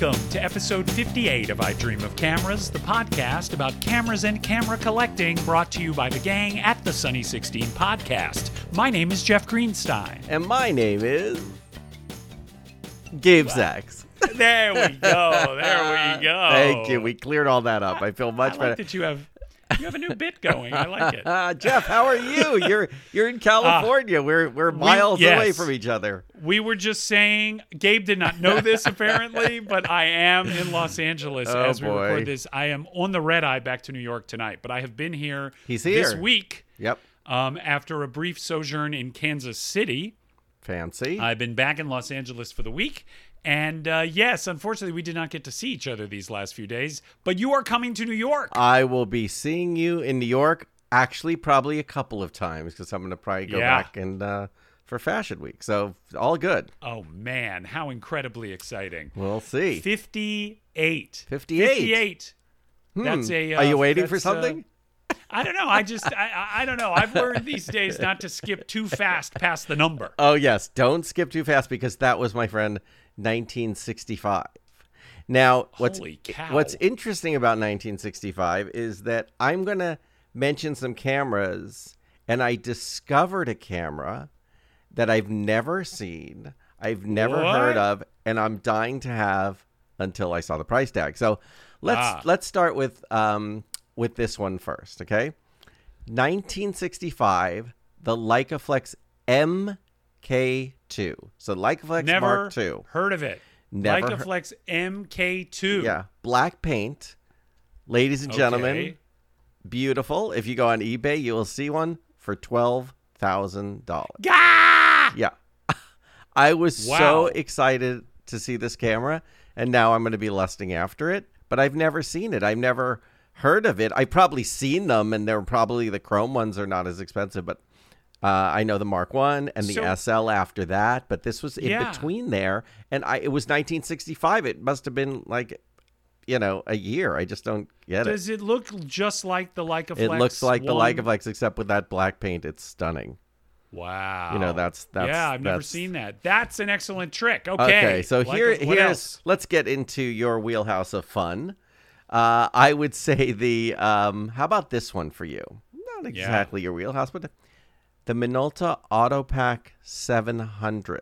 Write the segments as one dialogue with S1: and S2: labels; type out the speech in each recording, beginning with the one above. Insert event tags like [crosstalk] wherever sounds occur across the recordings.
S1: Welcome to episode 58 of I Dream of Cameras, the podcast about cameras and camera collecting, brought to you by the gang at the Sunny 16 podcast. My name is Jeff Greenstein.
S2: And my name is Gabe Sachs.
S1: There we go. There we [laughs] go.
S2: Thank you. We cleared all that up. I feel much
S1: I like
S2: better.
S1: that you have you have a new bit going. I like it.
S2: Uh, [laughs] Jeff, how are you? You're you're in [laughs] California. we're we're miles
S1: yes.
S2: away from each other.
S1: We were just saying, Gabe did not know this [laughs] apparently, but I am in Los Angeles
S2: Oh,
S1: as we
S2: boy.
S1: record this. I am on the red eye back to New York tonight, but I have been here
S2: He's
S1: this week
S2: Yep.
S1: um, after a brief sojourn in Kansas City.
S2: Fancy.
S1: I've been back in Los Angeles for the week. And uh, yes, unfortunately, we did not get to see each other these last few days, but you are coming to New York.
S2: I will be seeing you in New York. Actually, probably a couple of times because I'm going to probably go
S1: Yeah.
S2: back and uh, for Fashion Week. So all good.
S1: oh, man, how incredibly exciting.
S2: We'll see.
S1: 58.
S2: 58.
S1: 58. That's a.
S2: Hmm. Are you
S1: uh,
S2: waiting for
S1: uh,
S2: something?
S1: I don't know. I just, I, I don't know. I've learned these days not to skip too fast past the number.
S2: Oh yes, don't skip too fast because that was my friend 1965. Now, what's what's interesting about 1965 is that I'm going to mention some cameras and I discovered a camera that I've never seen, I've never
S1: What?
S2: heard of and I'm dying to have until I saw the price tag. So, let's
S1: Ah.
S2: let's start with um with this one first, okay? 1965, the Leicaflex MK2. So Leicaflex
S1: Never
S2: Mark II.
S1: heard of it.
S2: Never
S1: Leica
S2: heard-
S1: Flex MK2.
S2: Yeah, black paint. Ladies and gentlemen,
S1: Okay.
S2: beautiful. If you go on eBay, you will see one for $12,000.
S1: Gah!
S2: Yeah. [laughs] I was
S1: Wow.
S2: so excited to see this camera, and now I'm going to be lusting after it, but I've never seen it. I've never heard of it. I've probably seen them, and they're probably the chrome ones are not as expensive, but uh, I know the Mark One and the
S1: So-
S2: SL after that, but this was in
S1: Yeah.
S2: between there, and I it was 1965. It must have been like, you know, a year. I just don't get it.
S1: Does it look just like the Leicaflex?
S2: It looks like the
S1: one?
S2: Leica Flex, except with that black paint. It's stunning.
S1: Wow.
S2: You know, that's- that's-
S1: yeah. I've never seen that. That's an excellent trick. Okay.
S2: Okay, so here, here's
S1: else?
S2: let's get into your wheelhouse of fun. Uh, I would say the um, how about this one for you? Not exactly your wheelhouse, but the Minolta Autopak 700.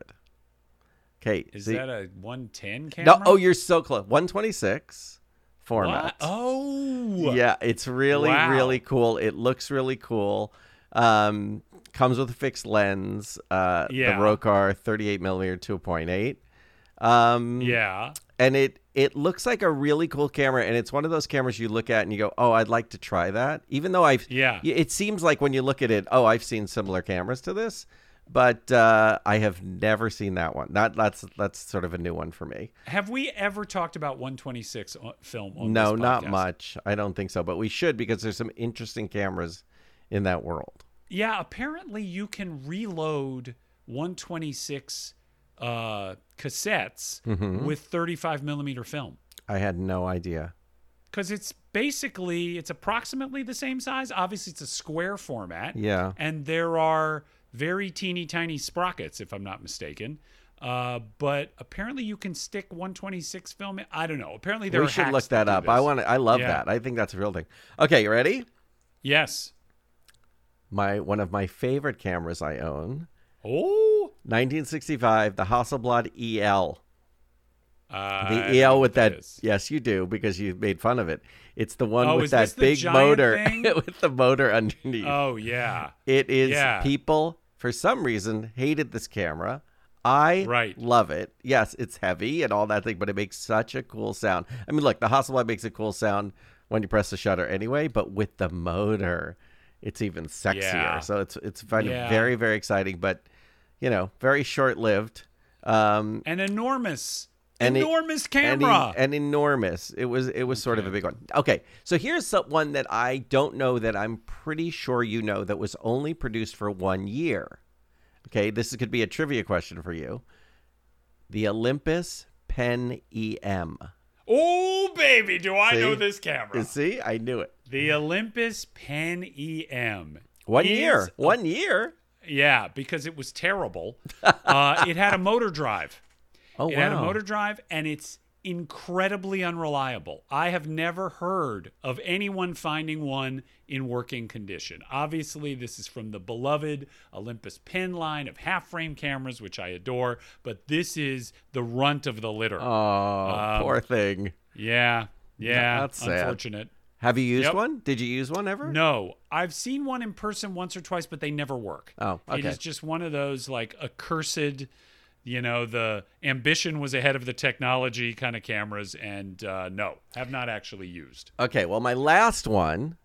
S2: Okay,
S1: Is that a 110
S2: no?
S1: camera?
S2: Oh, you're so close. 126 format.
S1: What? Oh.
S2: Yeah, it's really
S1: Wow.
S2: really cool. It looks really cool. Um, comes with a fixed lens. Uh,
S1: Yeah.
S2: the Rokkor 38 millimeter 2.8. Um,
S1: Yeah.
S2: And it it looks like a really cool camera and it's one of those cameras you look at and you go oh i'd like to try that even though i've
S1: Yeah.
S2: it seems like when you look at it oh i've seen similar cameras to this but uh, i have never seen that one. That that's that's sort of a new one for me.
S1: Have we ever talked about 126 film on
S2: no not much. I don't think so but we should because there's some interesting cameras in that world.
S1: Yeah, apparently you can reload 126 uh, cassettes
S2: Mm-hmm.
S1: with 35 millimeter film
S2: i had no idea
S1: because it's basically it's approximately the same size. Obviously, it's a square format.
S2: Yeah.
S1: and there are very teeny tiny sprockets, if I'm not mistaken. Uh, but apparently, you can stick 126 film. in- I don't know. Apparently, there
S2: we should look that up i want to i love
S1: Yeah.
S2: that i think that's a real thing okay you ready
S1: Yes.
S2: my one of my favorite cameras i own
S1: Oh.
S2: 1965 the hasselblad el
S1: Uh,
S2: The EL with that yes, you do because you made fun of it. It's the one
S1: Oh,
S2: with that big motor [laughs] with the motor underneath.
S1: Oh yeah.
S2: it is
S1: yeah.
S2: people for some reason hated this camera. I
S1: Right.
S2: love it. Yes, it's heavy and all that thing, but it makes such a cool sound. I mean, look, the Hasselblad makes a cool sound when you press the shutter anyway, but with the motor, it's even sexier.
S1: Yeah.
S2: So it's it's
S1: Yeah.
S2: very very exciting, but you know, very short lived. Um,
S1: An enormous,
S2: And
S1: enormous camera.
S2: en- and enormous. It was it was sort of a big one. Okay, so here's one that I don't know that I'm pretty sure you know that was only produced for one year. Okay, this could be a trivia question for you. The Olympus Pen EM.
S1: oh baby, do I know this camera?
S2: You see, I knew it.
S1: the Olympus Pen EM.
S2: One year. One year.
S1: Yeah, because it was terrible. [laughs] uh, it had a motor drive.
S2: Oh
S1: it
S2: wow.
S1: had a motor drive, and it's incredibly unreliable. I have never heard of anyone finding one in working condition. Obviously, this is from the beloved Olympus pen line of half frame cameras, which I adore, but this is the runt of the litter.
S2: Oh,
S1: Um,
S2: poor thing.
S1: yeah, yeah,
S2: That's sad.
S1: unfortunate.
S2: Have you used
S1: Yep.
S2: one? Did you use one ever?
S1: No, I've seen one in person once or twice, but they never work.
S2: Oh, okay.
S1: is just one of those like accursed, you know, the ambition was ahead of the technology kind of cameras, and uh, no, have not actually used.
S2: Okay, well, my last one.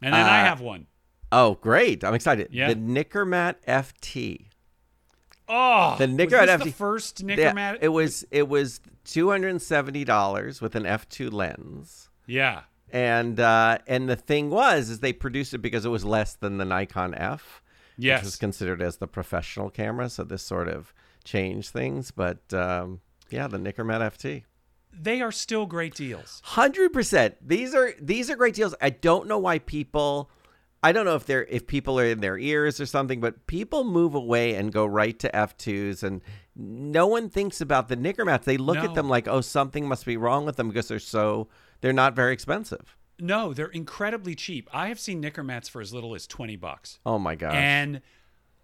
S1: And then I
S2: Uh,
S1: have one.
S2: Oh, great. I'm excited.
S1: Yeah.
S2: The Nikkormat FT.
S1: Oh,
S2: the Nikkormat
S1: this the
S2: FT
S1: first
S2: Yeah,
S1: Nikkormat?
S2: it was it was $270 with an F2 lens.
S1: yeah,
S2: And uh, and the thing was is they produced it because it was less than the Nikon F, which was considered as the professional camera, so this sort of changed things, but um, yeah, the Nikkormat FT.
S1: they are still great deals.
S2: Hundred percent. These are these are great deals. I don't know why people. I don't know if they're if people are in their ears or something, but people move away and go right to F twos, and no one thinks about the Nikkormats. They look
S1: No.
S2: at them like, oh, something must be wrong with them because they're so they're not very expensive.
S1: No, they're incredibly cheap. I have seen Nikkormats for as little as twenty bucks.
S2: Oh my gosh.
S1: And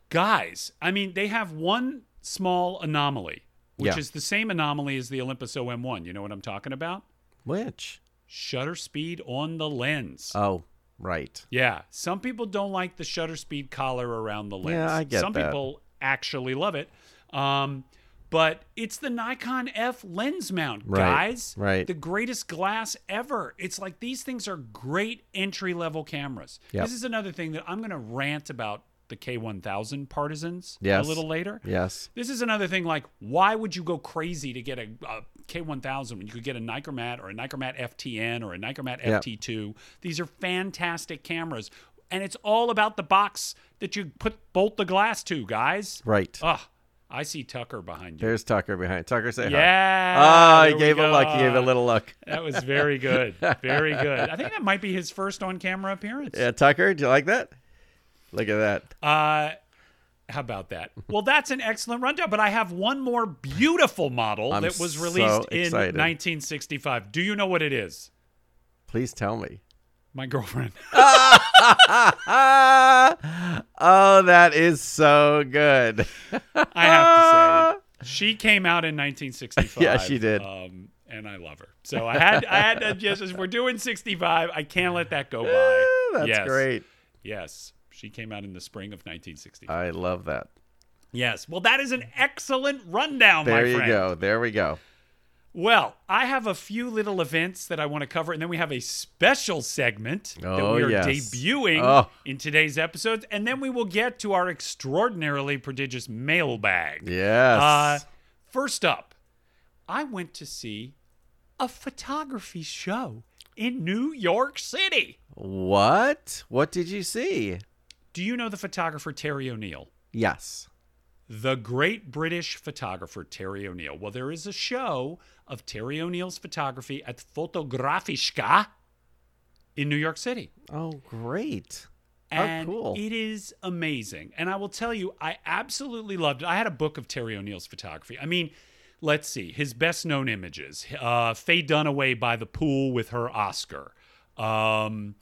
S1: guys, I mean, they have one small anomaly, which
S2: Yeah.
S1: is the same anomaly as the Olympus OM1. You know what I'm talking about?
S2: Which?
S1: Shutter speed on the lens.
S2: Oh, right.
S1: yeah, some people don't like the shutter speed collar around the lens.
S2: Yeah, I get
S1: some
S2: that.
S1: people actually love it. Um, but it's the Nikon F lens mount,
S2: Right,
S1: guys.
S2: right.
S1: The greatest glass ever. It's like these things are great entry level cameras.
S2: Yep.
S1: This is another thing that I'm going to rant about the K1000 partisans
S2: Yes.
S1: a little later.
S2: Yes.
S1: This is another thing like, why would you go crazy to get a, a K1000 when you could get a Nikkormat or a Nikkormat FTN or a Nikkormat
S2: Yep.
S1: FT2? These are fantastic cameras. And it's all about the box that you put bolt the glass to, guys.
S2: Right.
S1: Ugh, I see Tucker behind you.
S2: There's Tucker behind. Tucker, say hi.
S1: Yeah.
S2: Oh, he gave a look. He gave a little look.
S1: That was very good. Very [laughs] good. I think that might be his first on camera appearance.
S2: Yeah, Tucker, do you like that? Look at that.
S1: Uh, how about that? Well, that's an excellent rundown. But I have one more beautiful model
S2: I'm
S1: that was
S2: so
S1: released in 1965. Do you know what it is?
S2: Please tell me.
S1: My girlfriend. [laughs]
S2: Oh, that is so good.
S1: I have to say, [laughs] she came out in 1965.
S2: Yeah, she did.
S1: Um, and I love her. So I had, I had to just, as we're doing 65, I can't let that go by.
S2: That's
S1: Yes.
S2: great.
S1: Yes. She came out in the spring of 1965.
S2: I love that.
S1: yes. Well, that is an excellent rundown, my
S2: There you
S1: friend.
S2: go. There we go.
S1: Well, I have a few little events that I want to cover, and then we have a special segment that
S2: Oh,
S1: we are
S2: yes.
S1: debuting
S2: Oh.
S1: in today's episodes, and then we will get to our extraordinarily prodigious mailbag.
S2: Yes.
S1: Uh, first up, I went to see a photography show in New York City.
S2: what? What did you see?
S1: Do you know the photographer Terry O'Neill?
S2: Yes.
S1: The great British photographer Terry O'Neill. Well, there is a show of Terry O'Neill's photography at Fotografiska in New York City.
S2: Oh, great.
S1: And
S2: oh, cool.
S1: it is amazing. And I will tell you, I absolutely loved it. I had a book of Terry O'Neill's photography. I mean, let's see, his best known images uh, Faye Dunaway by the pool with her Oscar, um,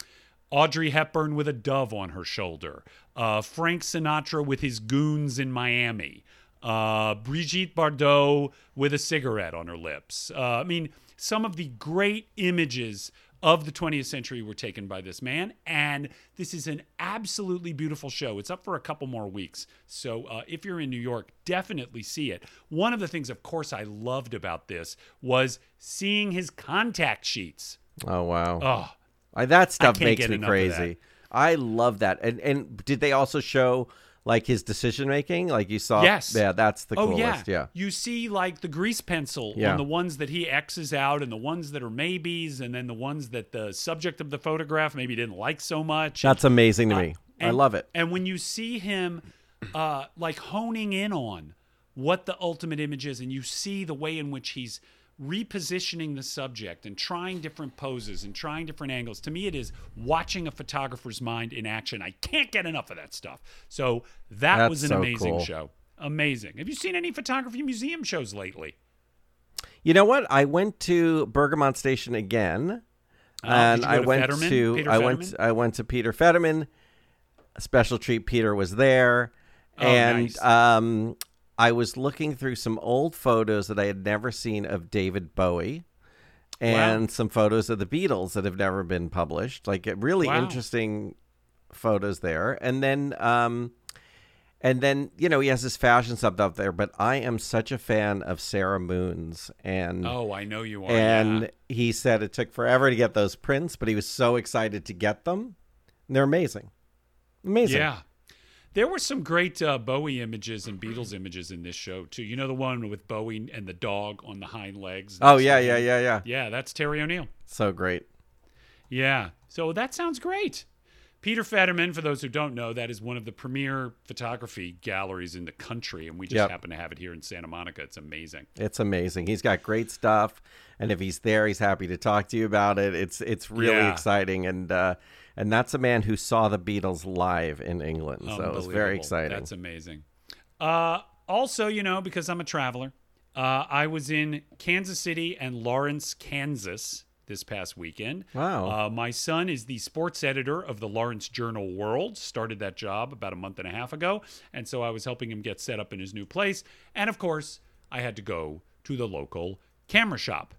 S1: Audrey Hepburn with a dove on her shoulder, uh, Frank Sinatra with his goons in Miami, uh, Brigitte Bardot with a cigarette on her lips. Uh, I mean, some of the great images of the 20th century were taken by this man. And this is an absolutely beautiful show. It's up for a couple more weeks. So uh, if you're in New York, definitely see it. One of the things, of course, I loved about this was seeing his contact sheets.
S2: Oh, wow.
S1: Oh,
S2: I, that stuff
S1: can't
S2: makes me
S1: enough of that.
S2: crazy. I love that. And and did they also show like his decision making? Like you saw?
S1: Yes.
S2: Yeah, that's the
S1: oh
S2: coolest.
S1: yeah.
S2: Yeah.
S1: You see like the grease pencil
S2: Yeah.
S1: on the ones that he X's out and the ones that are maybes and then the ones that the subject of the photograph maybe didn't like so much.
S2: That's amazing to me. I
S1: Uh,
S2: love it.
S1: And when you see him uh, like honing in on what the ultimate image is, and you see the way in which he's repositioning the subject and trying different poses and trying different angles, to me, it is watching a photographer's mind in action. I can't get enough of that stuff. So that
S2: That's
S1: was an
S2: so
S1: amazing
S2: cool.
S1: show. Amazing. Have you seen any photography museum shows lately?
S2: You know what? I went to Bergamot Station again,
S1: Oh,
S2: and
S1: did you go
S2: I went
S1: Fetterman?
S2: to
S1: Peter
S2: I
S1: Fetterman?
S2: went I went to Peter Fetterman. A special treat. Peter was there,
S1: Oh,
S2: and
S1: nice.
S2: um, I was looking through some old photos that I had never seen of David Bowie, and some photos of the Beatles that have never been published. Like really
S1: Wow.
S2: interesting photos there, and then. Um, and then you know he has his fashion stuff up there, but I am such a fan of Sarah Moon's, and
S1: Oh, I know you are.
S2: and
S1: yeah.
S2: he said it took forever to get those prints, but he was so excited to get them. And they're amazing, amazing.
S1: Yeah. There were some great uh, Bowie images and Beatles images in this show too. You know the one with Bowie and the dog on the hind legs.
S2: Oh yeah, yeah, yeah, yeah.
S1: Yeah, that's Terry O'Neill.
S2: So great.
S1: Yeah. So that sounds great. Peter Fetterman, for those who don't know, that is one of the premier photography galleries in the country, and we just
S2: Yep.
S1: happen to have it here in Santa Monica. It's amazing.
S2: It's amazing. He's got great stuff, and if he's there, he's happy to talk to you about it. It's it's really
S1: Yeah.
S2: exciting, and uh, and that's a man who saw the Beatles live in England, so it was very exciting.
S1: That's amazing. Uh, also, you know, because I'm a traveler, uh, I was in Kansas City and Lawrence, Kansas this past weekend.
S2: Wow.
S1: Uh, my son is the sports editor of the Lawrence Journal World. Started that job about a month and a half ago. And so I was helping him get set up in his new place. And of course, I had to go to the local camera shop.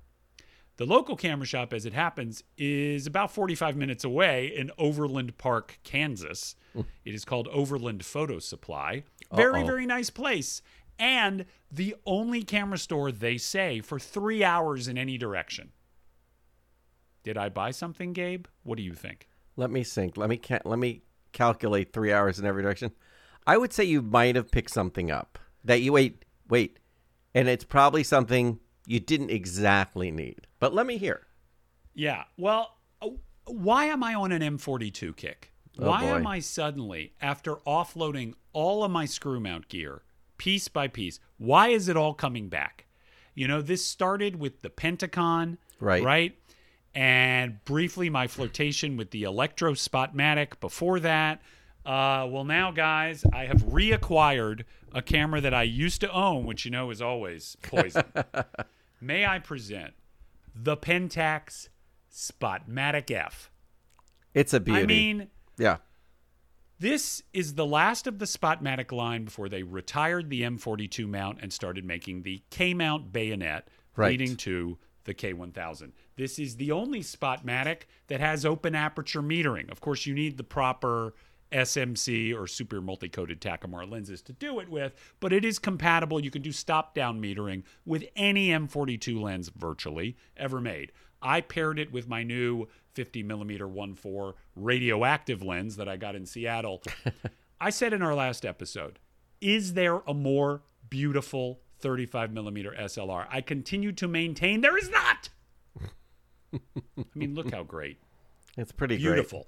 S1: The local camera shop, as it happens, is about 45 minutes away in Overland Park, Kansas. it is called Overland Photo Supply. Very,
S2: Uh-oh.
S1: very nice place. And the only camera store they say for three hours in any direction. Did I buy something, Gabe? What do you think?
S2: Let me think. Let me ca- let me calculate three hours in every direction. I would say you might have picked something up that you wait wait, and it's probably something you didn't exactly need. But let me hear.
S1: Yeah. Well, uh, why am I on an M42 kick?
S2: Oh,
S1: Why
S2: boy.
S1: am I suddenly, after offloading all of my screw mount gear piece by piece, why is it all coming back? You know, this started with the Pentacon,
S2: Right.
S1: Right. And briefly, my flirtation with the Electro Spotmatic before that. Uh, well, now, guys, I have reacquired a camera that I used to own, which you know is always poison. [laughs] May I present the Pentax Spotmatic F?
S2: It's a beauty.
S1: I mean,
S2: yeah.
S1: this is the last of the Spotmatic line before they retired the M42 mount and started making the K mount bayonet,
S2: Right.
S1: leading to the K1000. This is the only Spotmatic that has open aperture metering. Of course, you need the proper SMC or super multi-coated Takumar lenses to do it with, but it is compatible. You can do stop-down metering with any M42 lens virtually ever made. I paired it with my new 50 millimeter 1.4 radioactive lens that I got in Seattle. [laughs] I said in our last episode, is there a more beautiful 35 millimeter SLR? I continue to maintain there is not. [laughs] I mean, look how great.
S2: It's pretty
S1: Beautiful.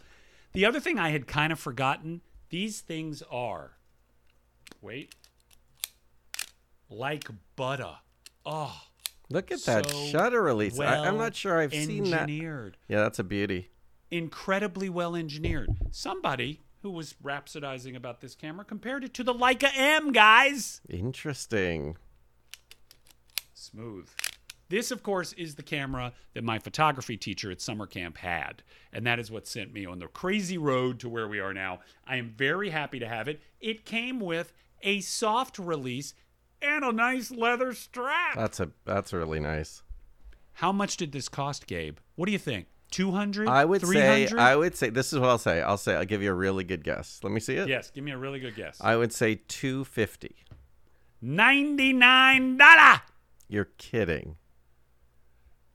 S1: The other thing I had kind of forgotten these things are, wait, like butter. Oh.
S2: Look at that shutter release. I, I'm not sure I've seen that.
S1: engineered.
S2: Yeah, that's a beauty.
S1: incredibly well engineered. Somebody who was rhapsodizing about this camera compared it to the Leica M, guys.
S2: Interesting.
S1: Smooth. This, of course, is the camera that my photography teacher at summer camp had. And that is what sent me on the crazy road to where we are now. I am very happy to have it. It came with a soft release and a nice leather strap.
S2: That's a that's really nice.
S1: How much did this cost, Gabe? What do you think? 200?
S2: I would say
S1: 300?
S2: I would say this is what I'll say. I'll say I'll give you a really good guess. Let me see it.
S1: Yes, give me a really good guess.
S2: I would say 250.
S1: $99.
S2: You're kidding.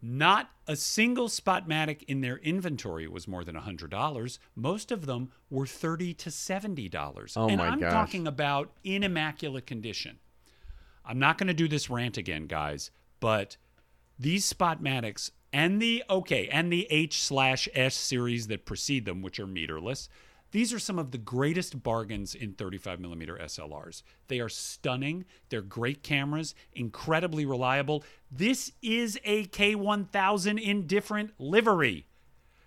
S1: Not a single Spotmatic in their inventory was more than $100. Most of them were 30 to $70.
S2: Oh
S1: and
S2: my
S1: I'm
S2: gosh.
S1: talking about in immaculate condition. I'm not going to do this rant again, guys, but these Spotmatics and the okay, and the H slash S series that precede them, which are meterless, these are some of the greatest bargains in 35 millimeter SLRs. They are stunning. They're great cameras, incredibly reliable. This is a K1000 in different livery.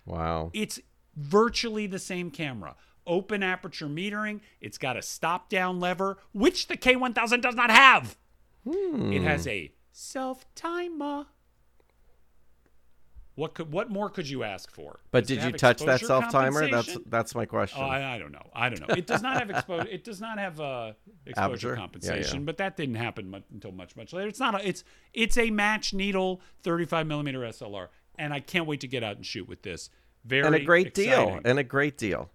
S2: Wow.
S1: It's virtually the same camera. Open aperture metering. It's got a stop down lever, which the K1000 does not have. Hmm. It has a self timer. What could what more could you ask for?
S2: But did you touch that self timer? That's that's my question.
S1: Oh, I, I don't know. I don't know. It does not have exposure. It does not have uh, [laughs] exposure
S2: Aperture? Yeah, yeah.
S1: compensation, but that didn't happen mu- until much much later. It's not. A, it's it's a match needle 35 millimeter SLR, and I can't wait to get out and shoot with this. Very
S2: and a great deal. And a great deal.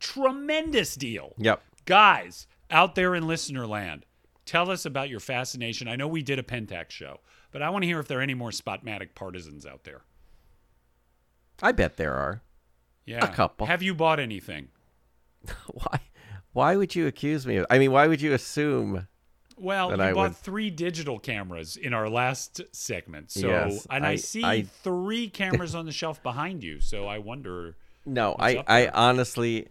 S1: tremendous deal.
S2: Yep.
S1: Guys out there in listener land, tell us about your fascination. I know we did a Pentax show, but I want to hear if there are any more Spotmatic partisans out there.
S2: I bet there are.
S1: Yeah, A
S2: couple.
S1: Have you bought anything? [laughs]
S2: Why? Why would you accuse me of? I mean, why would you assume?
S1: Well, you
S2: I
S1: bought
S2: would-
S1: three digital cameras in our last segment. So,
S2: Yes,
S1: and I,
S2: I-
S1: see
S2: I-
S1: three [laughs] cameras on the shelf behind you. So I wonder.
S2: No, I, I honestly,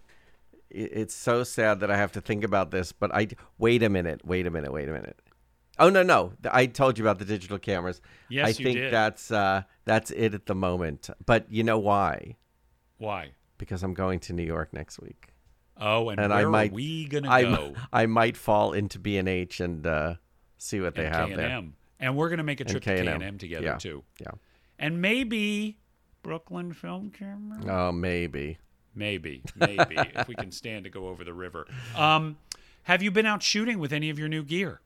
S2: it's so sad that I have to think about this. But I wait a minute, wait a minute, wait a minute. Oh no, no, I told you about the digital cameras.
S1: Yes,
S2: I
S1: you
S2: think
S1: did.
S2: that's uh, that's it at the moment. But you know why?
S1: Why?
S2: Because I'm going to New York next week.
S1: Oh, and,
S2: And
S1: where
S2: I might,
S1: are we gonna
S2: I,
S1: go?
S2: I might fall into B and H and uh, see what they
S1: And
S2: have
S1: K&M.
S2: there.
S1: And we're gonna make a trip to
S2: K&M.
S1: K&M together
S2: Yeah.
S1: too.
S2: Yeah.
S1: And maybe Brooklyn Film Camera.
S2: Oh, maybe.
S1: Maybe, maybe if we can stand to go over the river. Um, have you been out shooting with any of your new gear?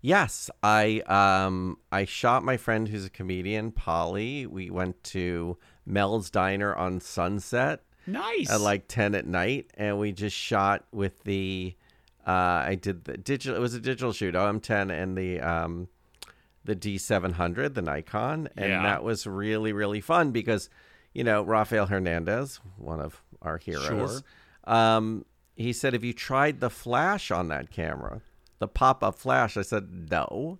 S2: Yes, I um I shot my friend who's a comedian, Polly. We went to Mel's Diner on Sunset
S1: Nice.
S2: at like ten at night, and we just shot with the. Uh, I did the digital. It was a digital shoot, OM10 and the um, the D700, the Nikon, and
S1: Yeah.
S2: that was really really fun because, you know, Rafael Hernandez, one of our heroes, um, he said, "Have you tried the flash on that camera, the pop-up flash?" I said, "No."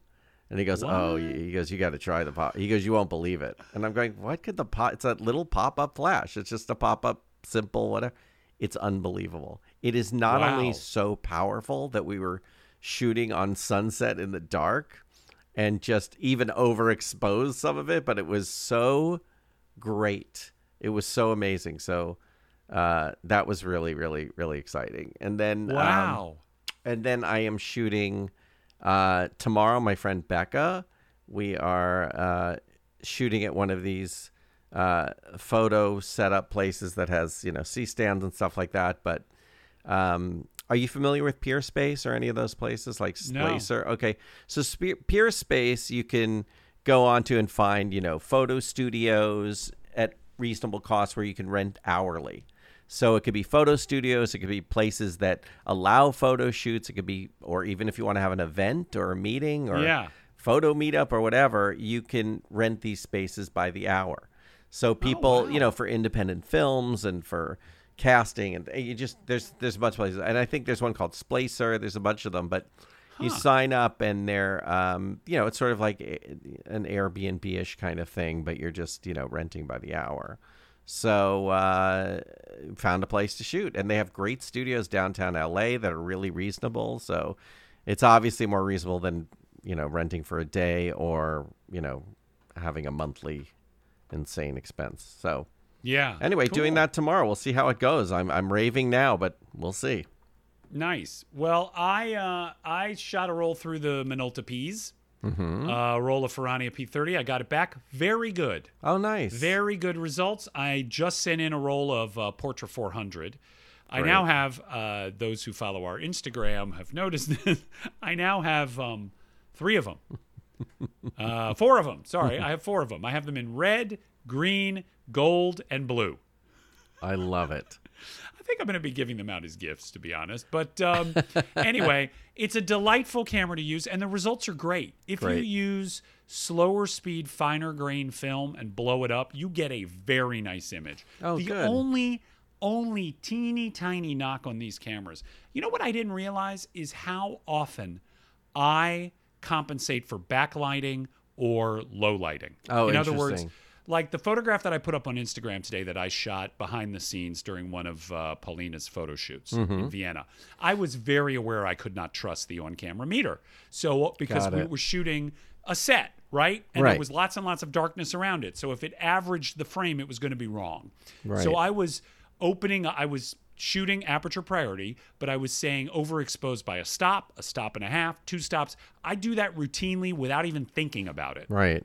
S2: And he goes, "Oh," he goes, "You got to try the pop." He goes, "You won't believe it." And I'm going, "What could the pop? It's a little pop-up flash. It's just a pop-up, simple, whatever. It's unbelievable. It is not
S1: Wow.
S2: only so powerful that we were shooting on sunset in the dark, and just even overexposed some of it, but it was so great. It was so amazing. So uh, that was really, really, really exciting. And then um,
S1: wow.
S2: And then I am shooting uh, tomorrow. My friend Becca, we are uh, shooting at one of these uh, photo setup places that has you know C stands and stuff like that. But um, are you familiar with Peerspace or any of those places like
S1: No.
S2: Okay, so Spe- Peerspace you can go onto and find you know photo studios at reasonable costs where you can rent hourly. So it could be photo studios, it could be places that allow photo shoots, it could be, or even if you want to have an event or a meeting or
S1: Yeah.
S2: photo meetup or whatever, you can rent these spaces by the hour. So people,
S1: Oh, wow.
S2: you know, for independent films and for casting and you just there's there's a bunch of places, and I think there's one called Splacer. There's a bunch of them, but you sign up and they're, um, you know, it's sort of like a- an Airbnb ish kind of thing, but you're just you know renting by the hour. So uh, found a place to shoot, and they have great studios downtown LA that are really reasonable. So it's obviously more reasonable than you know renting for a day or you know having a monthly insane expense. So
S1: Yeah.
S2: anyway, doing that tomorrow. We'll see how it goes. I'm I'm raving now, but we'll see.
S1: Nice. Well, I uh, I shot a roll through the Minolta P's. Mm-hmm. Uh, roll of Ferrania P30. I got it back. Very good.
S2: Oh, nice.
S1: Very good results. I just sent in a roll of uh, Portra 400. I now have uh, those who follow our Instagram have noticed this. [laughs] I now have um, three of them. [laughs] Uh, four of them. Sorry, I have four of them. I have them in red, green, gold, and blue.
S2: I love it. [laughs]
S1: I think I'm going to be giving them out as gifts, to be honest. But um, [laughs] anyway, it's a delightful camera to use, and the results are great. If
S2: Great.
S1: you use slower speed, finer grain film and blow it up, you get a very nice image.
S2: Oh,
S1: the
S2: good.
S1: only only teeny tiny knock on these cameras. You know what I didn't realize is how often I compensate for backlighting or low lighting.
S2: Oh,
S1: in other words. Like the photograph that I put up on Instagram today that I shot behind the scenes during one of uh, Paulina's photo shoots
S2: Mm-hmm.
S1: in Vienna. I was very aware I could not trust the on-camera meter. So because we were shooting a set, right? And
S2: Right.
S1: there was lots and lots of darkness around it. So if it averaged the frame, it was going to be wrong. So I was opening I was shooting aperture priority, but I was saying overexposed by a stop, a stop and a half, two stops. I do that routinely without even thinking about it.
S2: Right.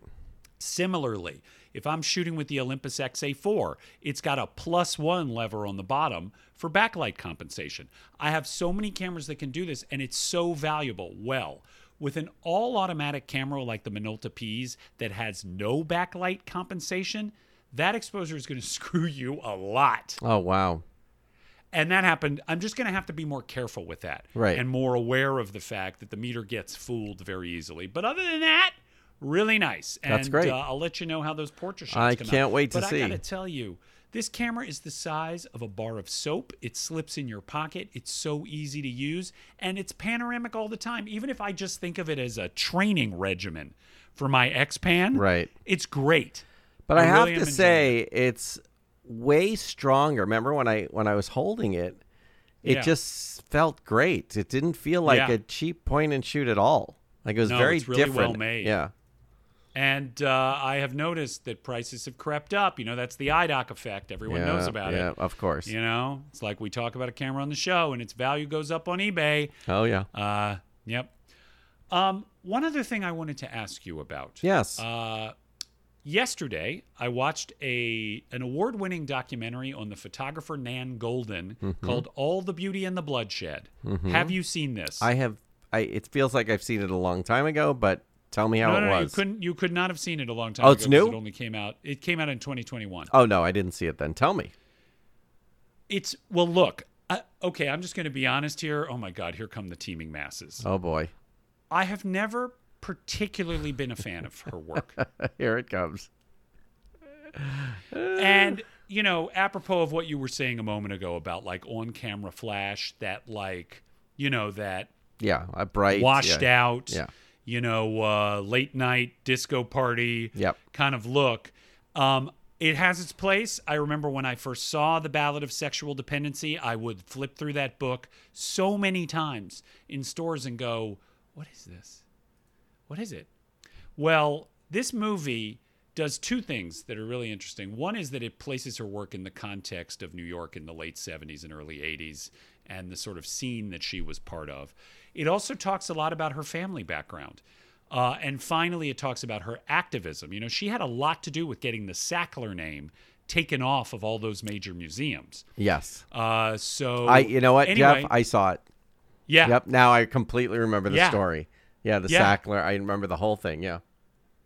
S1: Similarly, if I'm shooting with the Olympus XA4, it's got a plus one lever on the bottom for backlight compensation. I have so many cameras that can do this, and it's so valuable. Well, with an all automatic camera like the Minolta P's that has no backlight compensation, that exposure is going [laughs] to screw you a lot.
S2: Oh wow.
S1: And that happened. I'm just going to have to be more careful with that.
S2: Right.
S1: And more aware of the fact that the meter gets fooled very easily. But other than that, really nice. And,
S2: That's great.
S1: Uh, I'll let you know how those portrait shots
S2: I
S1: come
S2: can't
S1: out.
S2: wait to
S1: but
S2: see.
S1: I got to tell you, this camera is the size of a bar of soap. It slips in your pocket. It's so easy to use. And it's panoramic all the time. Even if I just think of it as a training regimen for my X-Pan,
S2: Right.
S1: it's great.
S2: But I,
S1: I
S2: have
S1: really
S2: to say it's way stronger. Remember when I when I was holding it, it
S1: Yeah.
S2: just felt great. It didn't feel like
S1: Yeah.
S2: a cheap point and shoot at all. Like it was
S1: No,
S2: very
S1: really
S2: different.
S1: well made.
S2: Yeah.
S1: And uh, I have noticed that prices have crept up. You know, that's the IDOC effect. Everyone knows about
S2: yeah,
S1: it.
S2: Yeah, of course.
S1: You know, it's like we talk about a camera on the show and its value goes up on eBay.
S2: Oh yeah.
S1: Uh, yep. Um, one other thing I wanted to ask you about.
S2: Yes.
S1: Uh, yesterday, I watched a an award winning documentary on the photographer Nan Goldin
S2: Mm-hmm.
S1: called "All the Beauty and the Bloodshed." Have you seen this?
S2: I have I it feels like I've seen it a long time ago, but tell me how
S1: no,
S2: it
S1: no, no, you couldn't. You could not have seen it a long time
S2: Oh,
S1: ago.
S2: new?
S1: It only came out. It came out in 2021.
S2: Oh no, I didn't see it then. Tell me.
S1: It's well, look. I, okay, I'm just going to be honest here. Oh my God, here come the teeming masses.
S2: Oh boy.
S1: I have never particularly been a fan of her work. [laughs]
S2: Here it comes.
S1: and you know apropos of what you were saying a moment ago about like on camera flash that like you know that
S2: Yeah, a bright
S1: washed
S2: yeah.
S1: out
S2: Yeah.
S1: You know uh, late night disco party
S2: Yep.
S1: kind of look um, it has its place i remember when i first saw the ballad of sexual dependency i would flip through that book so many times in stores and go what is this what is it well, this movie does two things that are really interesting. One is that it places her work in the context of New York in the late 70s and early 80s and the sort of scene that she was part of. It also talks a lot about her family background. Uh, and finally, it talks about her activism. You know, she had a lot to do with getting the Sackler name taken off of all those major museums.
S2: Yes.
S1: Uh, so
S2: I you know what,
S1: anyway,
S2: Jeff? I saw it.
S1: yeah,
S2: Yep. Now I completely remember the
S1: Yeah.
S2: story. Yeah, the
S1: Yeah.
S2: Sackler. I remember the whole thing. Yeah.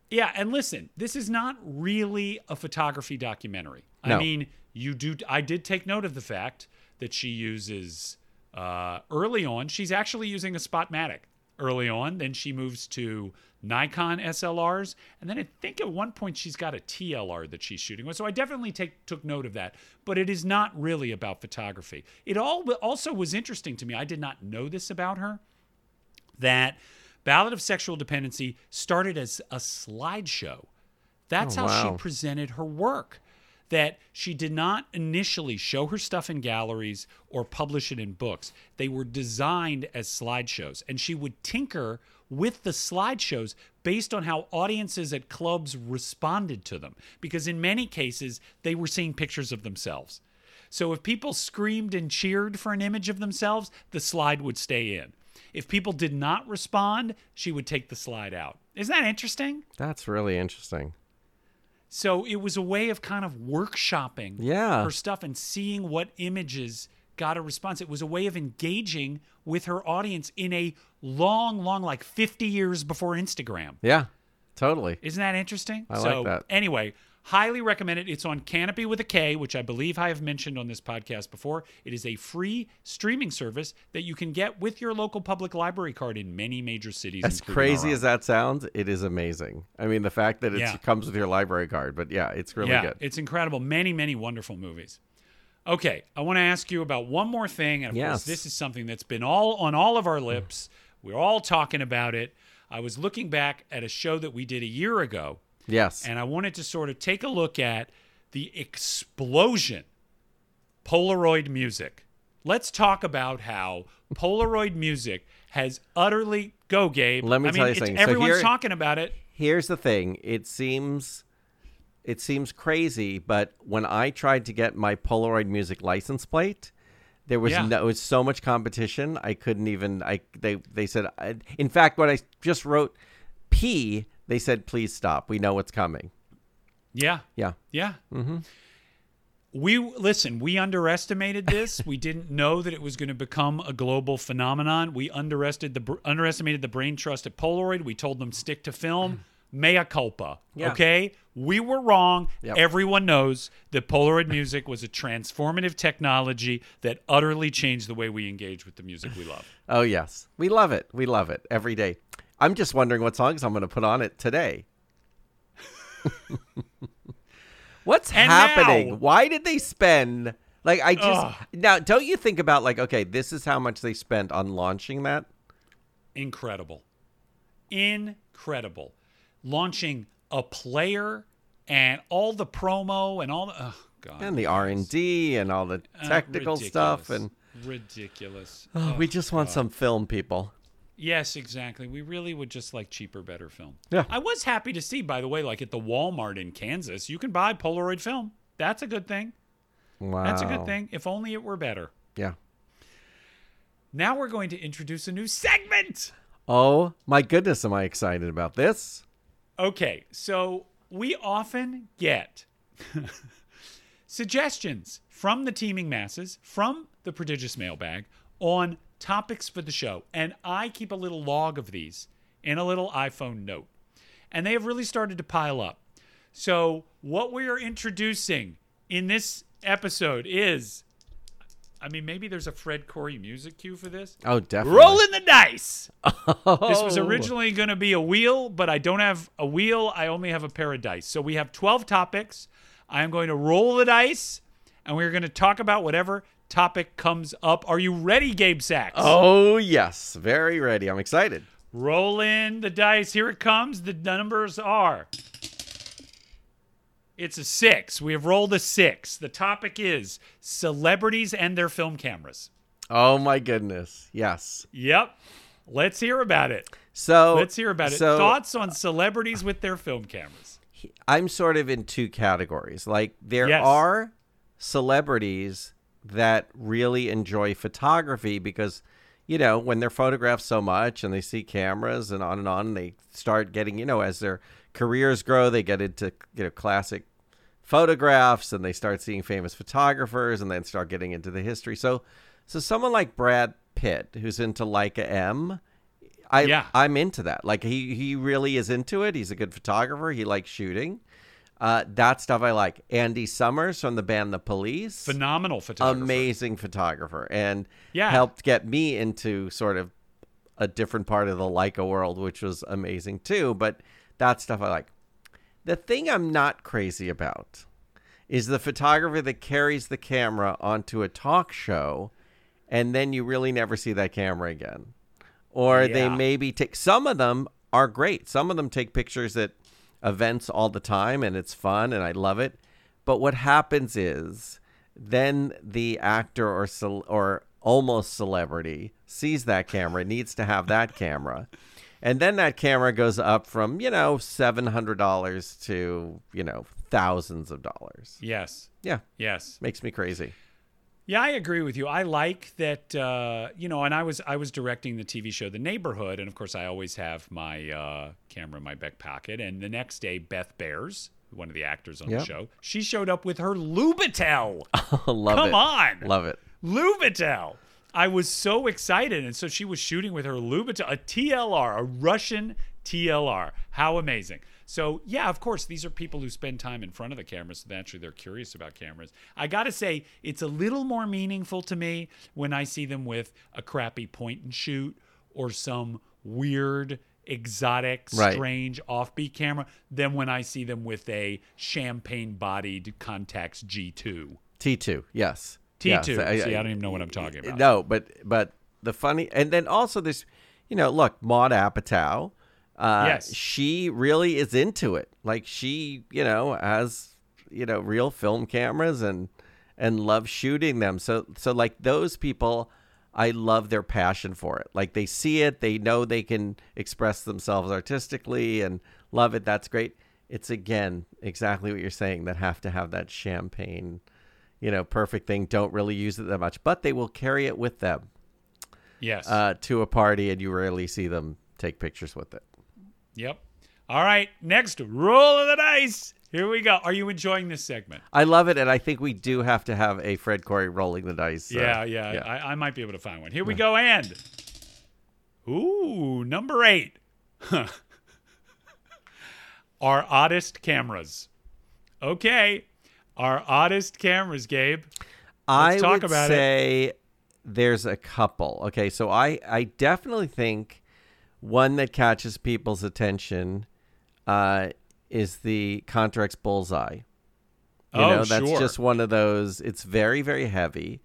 S1: Yeah, and listen, this is not really a photography documentary.
S2: No.
S1: I mean, you do. I did take note of the fact that she uses uh, early on. She's actually using a Spotmatic early on. Then she moves to Nikon SLRs, and then I think at one point she's got a TLR that she's shooting with. So I definitely take took note of that. But it is not really about photography. It all also was interesting to me. I did not know this about her that Ballad of Sexual Dependency started as a slideshow. That's
S2: Oh,
S1: how
S2: wow.
S1: she presented her work. That she did not initially show her stuff in galleries or publish it in books. They were designed as slideshows, and she would tinker with the slideshows based on how audiences at clubs responded to them. Because in many cases, they were seeing pictures of themselves. So if people screamed and cheered for an image of themselves, the slide would stay in. If people did not respond, she would take the slide out. Isn't that interesting?
S2: That's really interesting.
S1: So it was a way of kind of workshopping
S2: Yeah.
S1: her stuff and seeing what images got a response. It was a way of engaging with her audience in a long, long, like 50 years before Instagram.
S2: Yeah. Totally.
S1: Isn't that interesting?
S2: I like that.
S1: Anyway, highly recommend it. It's on Kanopy with a K, which I believe I have mentioned on this podcast before. It is a free streaming service that you can get with your local public library card in many major cities.
S2: As crazy as that sounds, it is amazing. I mean, the fact that
S1: Yeah.
S2: it comes with your library card, but yeah, it's really
S1: yeah,
S2: good.
S1: it's incredible. Many, many wonderful movies. Okay, I want to ask you about one more thing, and of
S2: Yes.
S1: course, this is something that's been all on all of our lips. We're all talking about it. I was looking back at a show that we did a year ago,
S2: yes.
S1: and I wanted to sort of take a look at the explosion Polaroid music. Let's talk about how Polaroid music has utterly go, Gabe.
S2: Let me
S1: I mean,
S2: tell you something. So
S1: Everyone's
S2: here-
S1: talking about it.
S2: Here's the thing. It seems it seems crazy, but when I tried to get my Polaroid music license plate, There was
S1: Yeah.
S2: no, it was so much competition. I couldn't even. I they they said. I, in fact, when I just wrote P, they said, "Please stop. We know what's coming."
S1: Yeah.
S2: Yeah.
S1: Yeah. Mm-hmm. We listen. We underestimated this. [laughs] we didn't know that it was going to become a global phenomenon. We underestimated the underestimated the brain trust at Polaroid. We told them stick to film. Mea culpa.
S2: Yeah.
S1: Okay, we were wrong.
S2: Yep.
S1: Everyone knows that Polaroid music was a transformative technology that utterly changed the way we engage with the music we love.
S2: Oh yes, we love it. We love it every day. I'm just wondering what songs I'm going to put on it today. [laughs] What's
S1: And
S2: happening?
S1: now-
S2: Why did they spend like I just
S1: Ugh.
S2: now? Don't you think about like okay, this is how much they spent on launching that?
S1: incredible incredible launching a player and all the promo and all the oh god
S2: and the R and D and all the
S1: Uh,
S2: technical stuff, and
S1: ridiculous. ridiculous
S2: oh,
S1: Oh,
S2: we just want
S1: God.
S2: some film, people.
S1: Yes exactly. We really would just like cheaper better film.
S2: Yeah.
S1: i was happy to see by the way like at the walmart in kansas you can buy polaroid film. That's a good thing.
S2: Wow,
S1: that's a good thing. If only it were better.
S2: Yeah.
S1: now we're going to introduce a new segment.
S2: Oh my goodness, am I excited about this?
S1: Okay, so we often get [laughs] suggestions from the teeming masses, from the prodigious mailbag, on topics for the show. And I keep a little log of these in a little iPhone note. And they have really started to pile up. So, what we are introducing in this episode is I mean, maybe there's a Fred Corey music cue for this.
S2: Oh, definitely.
S1: Rolling the dice.
S2: Oh. [laughs]
S1: This was oh. originally going to be a wheel, but I don't have a wheel. I only have a pair of dice. So we have 12 topics. I am going to roll the dice, and we're going to talk about whatever topic comes up. Are you ready, Gabe Sachs?
S2: Oh yes, very ready. I'm excited.
S1: Roll in the dice. Here it comes. The numbers are. It's a six. We have rolled a six. The topic is celebrities and their film cameras.
S2: Oh my goodness. Yes.
S1: Yep. Let's hear about it.
S2: So
S1: Let's hear about it.
S2: so
S1: Thoughts on uh, celebrities with their film cameras?
S2: I'm sort of in two categories. Like there
S1: Yes.
S2: are celebrities that really enjoy photography because you know when they're photographed so much and they see cameras and on and on and they start getting you know as their careers grow they get into you know classic photographs and they start seeing famous photographers and then start getting into the history so so someone like Brad Pitt who's into Leica M I
S1: Yeah.
S2: I'm into that. Like he he really is into it. He's a good photographer. He likes shooting. Uh, that stuff I like. Andy Summers from the band The Police,
S1: Phenomenal photographer.
S2: amazing photographer, and
S1: Yeah.
S2: helped get me into sort of a different part of the Leica world, which was amazing too. But that stuff I like. The thing I'm not crazy about is the photographer that carries the camera onto a talk show, and then you really never see that camera again or they maybe take some of them are great some of them take pictures at events all the time and it's fun and i love it. But what happens is then the actor or cel- or almost celebrity sees that camera needs to have that camera. And then that camera goes up from you know $700 to you know thousands of dollars.
S1: Yes.
S2: yeah.
S1: Yes.
S2: makes me crazy
S1: Yeah, I agree with you. I like that. Uh, you know, and I was I was directing the TV show The Neighborhood, and of course, I always have my uh, camera in my back pocket. And the next day, Beth Behrs, one of the actors on
S2: Yep.
S1: the show, she showed up with her Lubitel. [laughs]
S2: love it.
S1: Come
S2: it
S1: on,
S2: love it
S1: Lubitel. I was so excited, and so she was shooting with her Lubitel, a TLR, a Russian TLR. How amazing! So yeah, of course, these are people who spend time in front of the camera, so naturally they're curious about cameras. I got to say, it's a little more meaningful to me when I see them with a crappy point and shoot or some weird. Exotic,
S2: Right.
S1: strange, offbeat camera than when I see them with a champagne-bodied Contax G2.
S2: t2 yes
S1: T2.
S2: Yes,
S1: See,
S2: I-
S1: I,
S2: I-
S1: don't even know what I'm talking about.
S2: No, but but the funny and then also this, you know, look, Maud Apatow, uh,
S1: Yes.
S2: she really is into it. Like she, you know, has you know real film cameras and and loves shooting them. So so like those people, I love their passion for it. Like they see it, they know they can express themselves artistically and love it. That's great. It's again exactly what you're saying that have to have that champagne you know, perfect thing, don't really use it that much, but they will carry it with them
S1: Yes.
S2: uh, to a party, and you rarely see them take pictures with it.
S1: Yep. All right. Next, roll of the dice. Here we go. Are you enjoying this segment?
S2: I love it, and I think we do have to have a Fred Corey rolling the dice. uh,
S1: Yeah, yeah. I, I might be able to find one. Here we go. And ooh, number eight. [laughs] Our oddest cameras. Okay. Our oddest cameras, Gabe.
S2: I
S1: Let's talk
S2: would
S1: about it.
S2: say there's a couple. Okay, so I I definitely think one that catches people's attention uh, is the Contarex Bullseye. You
S1: oh,
S2: know, that's
S1: sure.
S2: just one of those. It's very very heavy.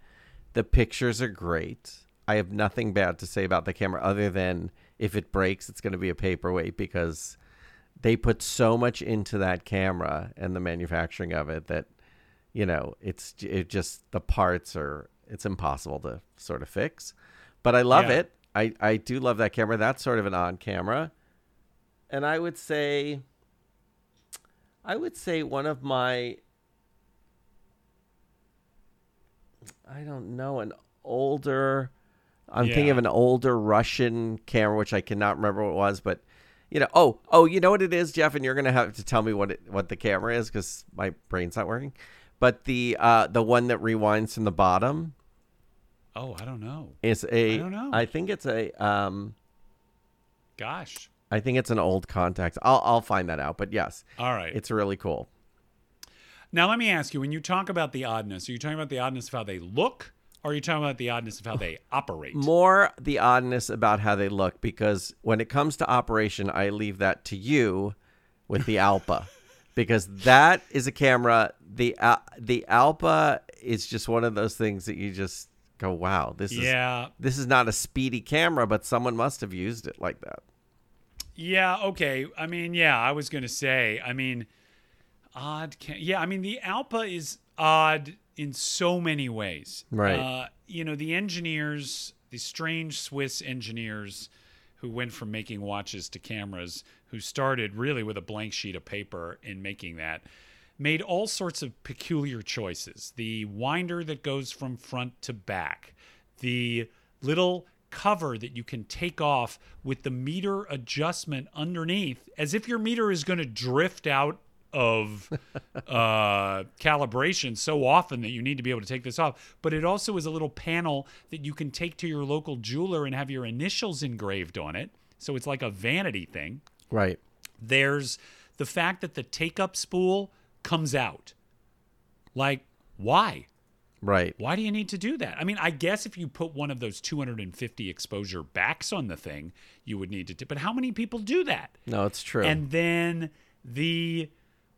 S2: The pictures are great. I have nothing bad to say about the camera other than if it breaks, it's going to be a paperweight because they put so much into that camera and the manufacturing of it that you know it's it just the parts are it's impossible to sort of fix but i love
S1: Yeah.
S2: it i i do love that camera. That's sort of an odd camera. And i would say i would say one of my i don't know an older i'm thinking of an older russian camera which i cannot remember what it was but you know oh oh you know what it is jeff? And you're gonna have to tell me what it what the camera is because my brain's not working. But the uh the one that rewinds from the bottom
S1: Oh, I don't know.
S2: It's a
S1: I don't know.
S2: I think it's a um
S1: Gosh.
S2: i think it's an old contact i'll i'll find that out but yes
S1: All right.
S2: it's really cool
S1: now let me ask you: When you talk about the oddness, are you talking about the oddness of how they look, or are you talking about the oddness of how they [sighs] operate?
S2: more the oddness about how they look because when it comes to operation i leave that to you with the alpa [laughs] because that is a camera the Al- the alpa is just one of those things that you just go wow this is
S1: yeah.
S2: this is not a speedy camera but someone must have used it like that
S1: Yeah, okay. I mean, yeah, I was going to say, I mean, odd. Ca- yeah, I mean, the Alpa is odd in so many ways.
S2: Right.
S1: Uh, you know, the engineers, the strange Swiss engineers who went from making watches to cameras, who started really with a blank sheet of paper in making that, made all sorts of peculiar choices. The winder that goes from front to back, the little cover that you can take off with the meter adjustment underneath, as if your meter is going to drift out of [laughs] uh, calibration so often that you need to be able to take this off. But it also is a little panel that you can take to your local jeweler and have your initials engraved on it. So it's like a vanity thing.
S2: right
S1: There's the fact that the take up spool comes out. Like, why?
S2: right
S1: Why do you need to do that? I mean, I guess if you put one of those 250 exposure backs on the thing, you would need to. T- but how many people do that?
S2: no it's true
S1: And then the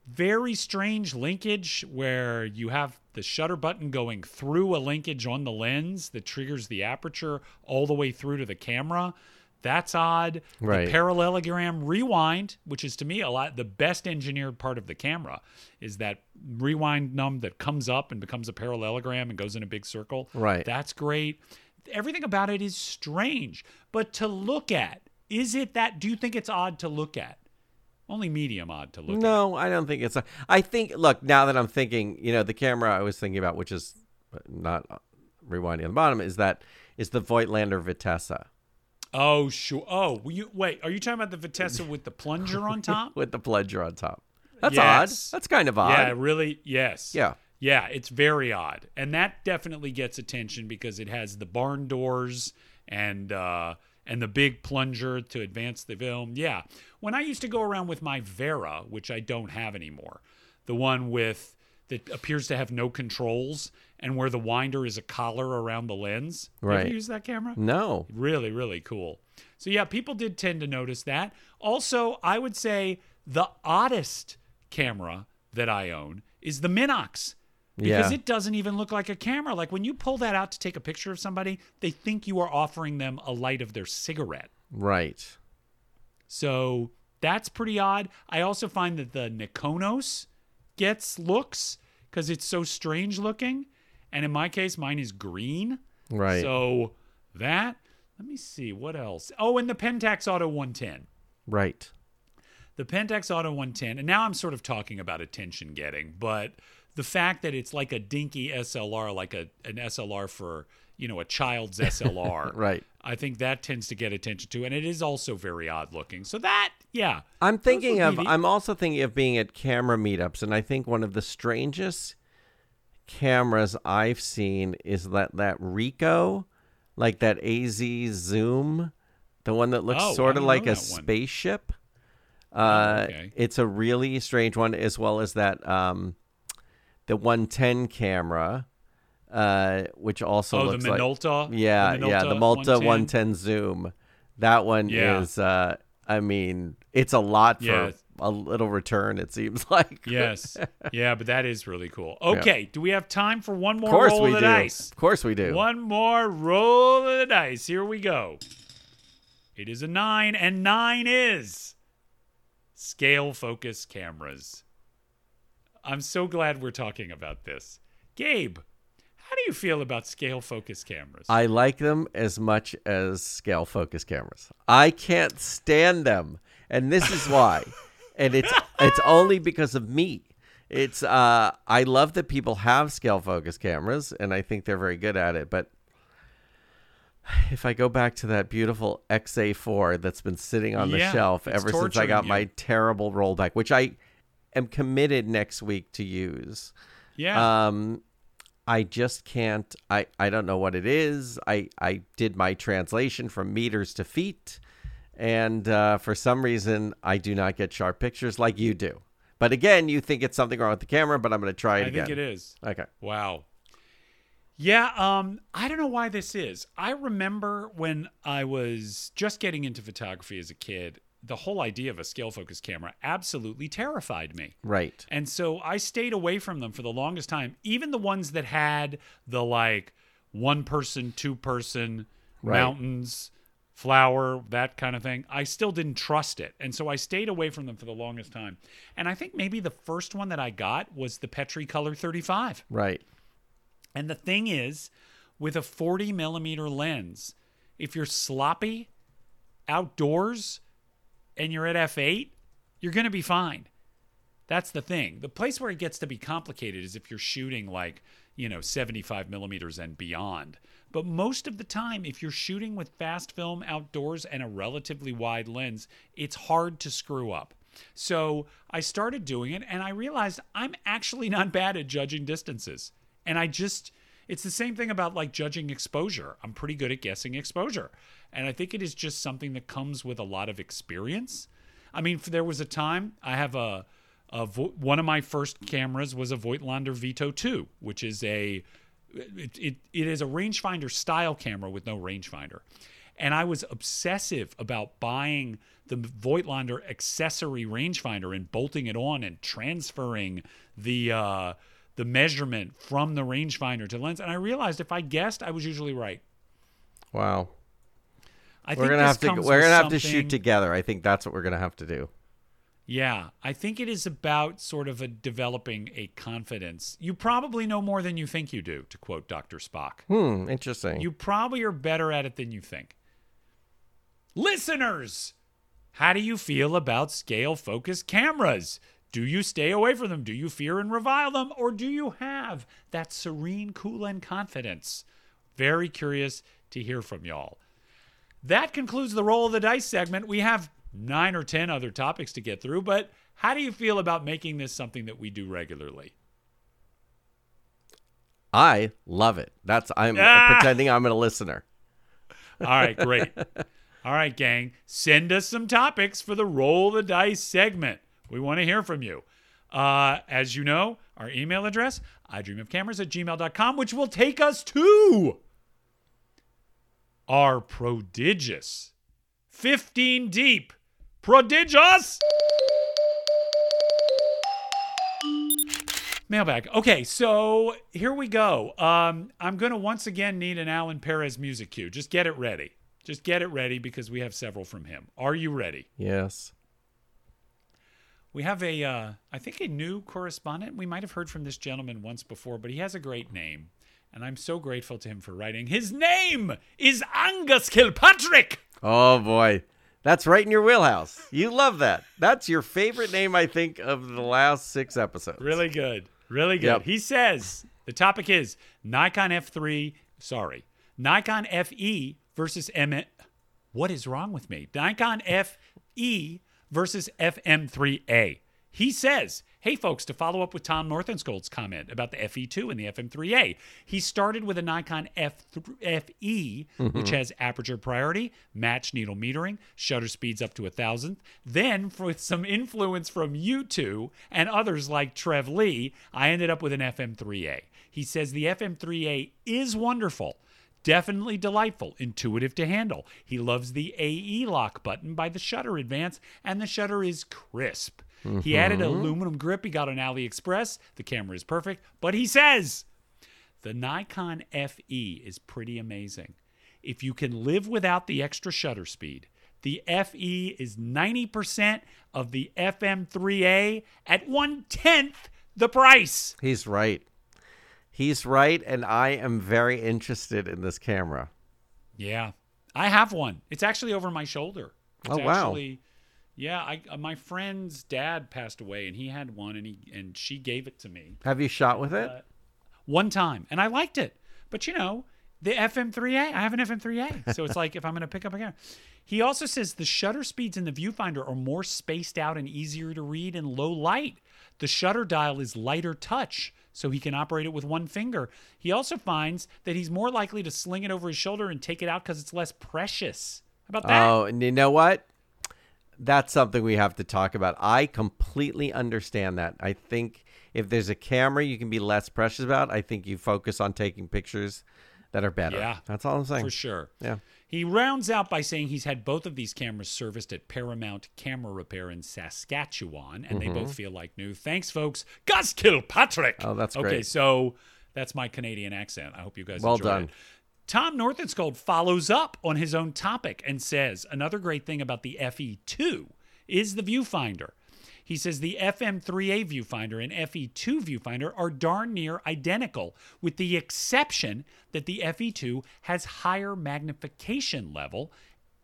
S1: very strange linkage where you have the shutter button going through a linkage on the lens that triggers the aperture all the way through to the camera. That's odd.
S2: Right.
S1: The parallelogram rewind, which is to me a lot the best engineered part of the camera, is that rewind num that comes up and becomes a parallelogram and goes in a big circle.
S2: Right.
S1: That's great. Everything about it is strange, but to look at, is it that? Do you think it's odd to look at? Only medium odd to look at.
S2: No, I don't think it's. A, I think. Look, now that I'm thinking, you know, the camera I was thinking about, which is not rewinding on the bottom, is that is the Voigtlander Vitessa
S1: Oh, sure. Oh, you wait. Are you talking about the Vitessa with the plunger on top? [laughs]
S2: with the plunger on top. That's
S1: Yes.
S2: odd. That's kind of odd.
S1: Yeah, really. Yes.
S2: Yeah.
S1: Yeah, it's very odd, and that definitely gets attention because it has the barn doors and uh, and the big plunger to advance the film. Yeah, when I used to go around with my Werra, which I don't have anymore, the one with that appears to have no controls and where the winder is a collar around the lens. You
S2: Right.
S1: ever use that camera?
S2: No.
S1: Really, really cool. So yeah, people did tend to notice that. Also, I would say the oddest camera that I own is the Minox. Because
S2: Yeah.
S1: it doesn't even look like a camera. Like when you pull that out to take a picture of somebody, they think you are offering them a light of their cigarette.
S2: Right.
S1: So that's pretty odd. I also find that the Nikonos gets looks because it's so strange looking. And in my case, mine is green.
S2: Right.
S1: So that, let me see, what else? Oh, and the Pentax Auto 110.
S2: right.
S1: The Pentax Auto 110, and now I'm sort of talking about attention getting, but the fact that it's like a dinky SLR, like a an SLR for you know a child's SLR, [laughs]
S2: Right.
S1: I think that tends to get attention too, and it is also very odd looking. So that, yeah,
S2: I'm thinking of.
S1: neat.
S2: I'm also thinking of being at camera meetups, and I think one of the strangest cameras I've seen is that that Ricoh, like that AZ Zoom, the one that looks
S1: Oh,
S2: sort of like a
S1: one. Oh,
S2: spaceship. Uh,
S1: okay.
S2: It's a really strange one, as well as that um, the 110 camera, uh, which also
S1: oh, the
S2: looks like
S1: Minolta,
S2: yeah, yeah, the Minolta
S1: 110.
S2: 110 zoom. That one
S1: Yeah.
S2: is uh I mean, it's a lot for
S1: Yeah.
S2: a little return it seems [laughs] like.
S1: Yes, yeah, but that is really cool. Okay, do we have time for one more roll of the
S2: do.
S1: dice?
S2: Of course we do.
S1: One more roll of the dice. Here we go. It is a nine, and nine is scale focus cameras. I'm so glad we're talking about this. Gabe, how do you feel about scale focus cameras?
S2: I like them as much as scale focus cameras. I can't stand them, and this is why. and it's it's only because of me. It's uh I love that people have scale focus cameras and I think they're very good at it, but if I go back to that beautiful XA4 that's been sitting on the
S1: Yeah,
S2: shelf ever since I got
S1: you.
S2: my terrible rollback, which I am committed next week to use.
S1: yeah.
S2: Um, I just can't. I I don't know what it is. I I did my translation from meters to feet, and uh, for some reason I do not get sharp pictures like you do. But again, you think it's something wrong with the camera, but I'm going to try it
S1: I
S2: again.
S1: I think it is.
S2: Okay.
S1: Wow. Yeah, um, I don't know why this is. I remember when I was just getting into photography as a kid, the whole idea of a scale focus camera absolutely terrified me.
S2: Right.
S1: And so I stayed away from them for the longest time, even the ones that had the like one person, two person,
S2: Right.
S1: mountains, flower, that kind of thing. I still didn't trust it. And so I stayed away from them for the longest time. And I think maybe the first one that I got was the Petri Color 35.
S2: Right.
S1: And the thing is, with a 40 millimeter lens, if you're sloppy outdoors and you're at f8, you're going to be fine. That's the thing. The place where it gets to be complicated is if you're shooting like, you know, 75 millimeters and beyond. But most of the time, if you're shooting with fast film outdoors and a relatively wide lens, it's hard to screw up. So I started doing it and I realized I'm actually not bad at judging distances. And I just, it's the same thing about like judging exposure. I'm pretty good at guessing exposure. And I think it is just something that comes with a lot of experience. I mean, there was a time I have a, a one of my first cameras was a Voigtlander Vito 2, which is a it, it, it is a rangefinder style camera with no rangefinder. And I was obsessive about buying the Voigtlander accessory rangefinder and bolting it on and transferring the uh, the measurement from the rangefinder to the lens. And I realized if I guessed, I was usually right.
S2: Wow.
S1: I
S2: We're
S1: think
S2: gonna have to. We're gonna have to shoot together. I think that's what we're gonna have to do.
S1: Yeah, I think it is about sort of a developing a confidence. You probably know more than you think you do, to quote Dr. Spock.
S2: Hmm. Interesting.
S1: You probably are better at it than you think. Listeners, how do you feel about scale focused cameras? Do you stay away from them? Do you fear and revile them? Or do you have that serene, cool, and confidence? Very curious to hear from y'all. That concludes the roll of the dice segment. We have nine or 10 other topics to get through, but how do you feel about making this something that we do regularly?
S2: I love it. That's. I'm
S1: Ah!
S2: pretending I'm a listener.
S1: All right, great. [laughs] All right, gang. Send us some topics for the roll the dice segment. We want to hear from you. Uh, as you know, our email address, idreamofcameras dream of cameras at gmail.com, which will take us to our prodigious 15 deep prodigious mailbag. Okay, so here we go. Um, I'm going to once again need an Alan Perez music cue. Just get it ready. Just get it ready because we have several from him. Are you ready?
S2: Yes.
S1: We have a, uh, I think, a new correspondent. We might have heard from this gentleman once before, but he has a great name. And I'm so grateful to him for writing. His name is Angus Kilpatrick.
S2: Oh boy, that's right in your wheelhouse. You love that. That's your favorite name, I think, of the last six episodes.
S1: Really good. Really good.
S2: Yep.
S1: He says the topic is Nikon F3, sorry, Nikon FE versus M. What is wrong with me? Nikon FE versus FM3A. He says, hey folks, to follow up with Tom Northenskold's comment about the FE2 and the FM3A, he started with a Nikon F FE, mm-hmm. which has aperture priority, match needle metering, shutter speeds up to a thousandth. Then, with some influence from you two and others like Trev Lee, I ended up with an FM3A. He says the FM3A is wonderful. Definitely delightful, intuitive to handle. He loves the AE lock button by the Shutter Advance, and the shutter is crisp. He added an aluminum grip he got on AliExpress. The camera is perfect, but he says the Nikon FE is pretty amazing. If you can live without the extra shutter speed, the FE is 90% of the FM3A at one tenth the price.
S2: He's right. He's right, and I am very interested in this camera.
S1: Yeah, I have one. It's actually over my shoulder. It's
S2: Oh, wow.
S1: Actually, yeah, I uh, my friend's dad passed away, and he had one, and he and she gave it to me
S2: Have you shot with it?
S1: Uh, one time, and I liked it. But you know, the FM3A, I have an FM3A, so it's like if I'm going to pick up a camera. He also says the shutter speeds in the viewfinder are more spaced out and easier to read in low light. The shutter dial is lighter touch, so he can operate it with one finger. He also finds that he's more likely to sling it over his shoulder and take it out because it's less precious. How about that?
S2: Oh, and you know what? That's something we have to talk about. I completely understand that. I think if there's a camera you can be less precious about, I think you focus on taking pictures that are better.
S1: Yeah.
S2: That's all I'm saying.
S1: For sure.
S2: Yeah.
S1: He rounds out by saying he's had both of these cameras serviced at Paramount Camera Repair in Saskatchewan, and they both feel like new. Thanks, folks. Gus Kilpatrick.
S2: Mm-hmm. Oh, that's great. okay.
S1: So that's my Canadian accent. I hope you guys
S2: Well
S1: enjoyed
S2: done.
S1: it. Tom Northenskold follows up on his own topic and says another great thing about the FE2 is the viewfinder. He says the FM3A viewfinder and FE2 viewfinder are darn near identical, with the exception that the FE2 has higher magnification level.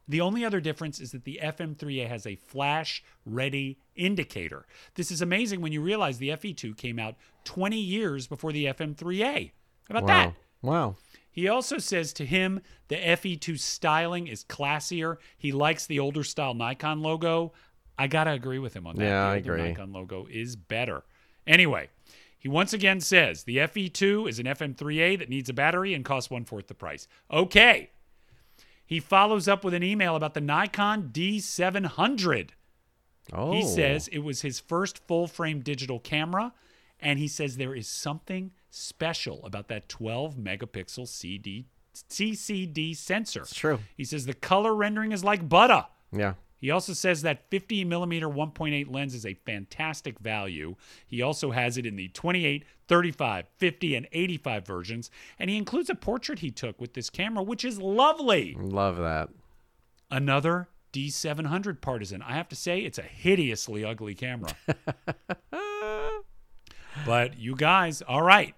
S1: The only other difference is that the FM3A has a flash ready indicator. This is amazing when you realize the FE2 came out 20 years before the FM3A. How about that?
S2: Wow.
S1: He also says to him the FE2 styling is classier. He likes the older style Nikon logo. I gotta agree with him on that.
S2: Yeah,
S1: the
S2: I agree.
S1: Nikon logo is better. Anyway, he once again says the FE2 is an FM3A that needs a battery and costs one fourth the price. Okay. He follows up with an email about the Nikon D700.
S2: Oh.
S1: He says it was his first full frame digital camera, and he says there is something special about that 12 megapixel CD, CCD sensor.
S2: It's true.
S1: He says the color rendering is like butter.
S2: Yeah.
S1: He also says that 50 millimeter 1.8 lens is a fantastic value. He also has it in the 28, 35, 50, and 85 versions. And he includes a portrait he took with this camera, which is lovely.
S2: Love that.
S1: Another D700 partisan. I have to say, it's a hideously ugly camera. [laughs] but you guys, all right.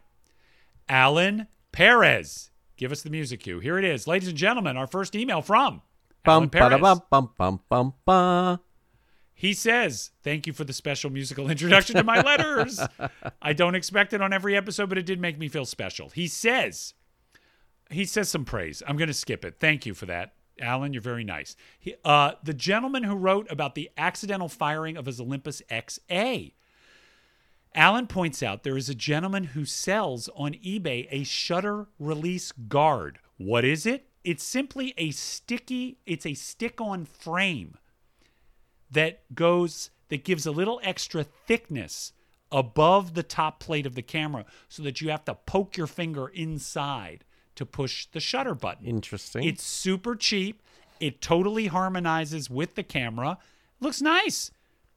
S1: Alan Perez. Give us the music cue. Here it is. Ladies and gentlemen, our first email from Alan
S2: Bum ba
S1: Perez.
S2: bum bum bum bum ba.
S1: He says, Thank you for the special musical [laughs] introduction to my letters. I don't expect it on every episode, but it did make me feel special. He says, he says some praise. I'm going to skip it. Thank you for that. Alan, you're very nice. He, uh, the gentleman who wrote about the accidental firing of his Olympus XA. Alan points out there is a gentleman who sells on eBay a shutter release guard. What is it? It's simply a sticky, it's a stick on frame that goes that gives a little extra thickness above the top plate of the camera so that you have to poke your finger inside to push the shutter button.
S2: Interesting.
S1: It's super cheap. It totally harmonizes with the camera. Looks nice.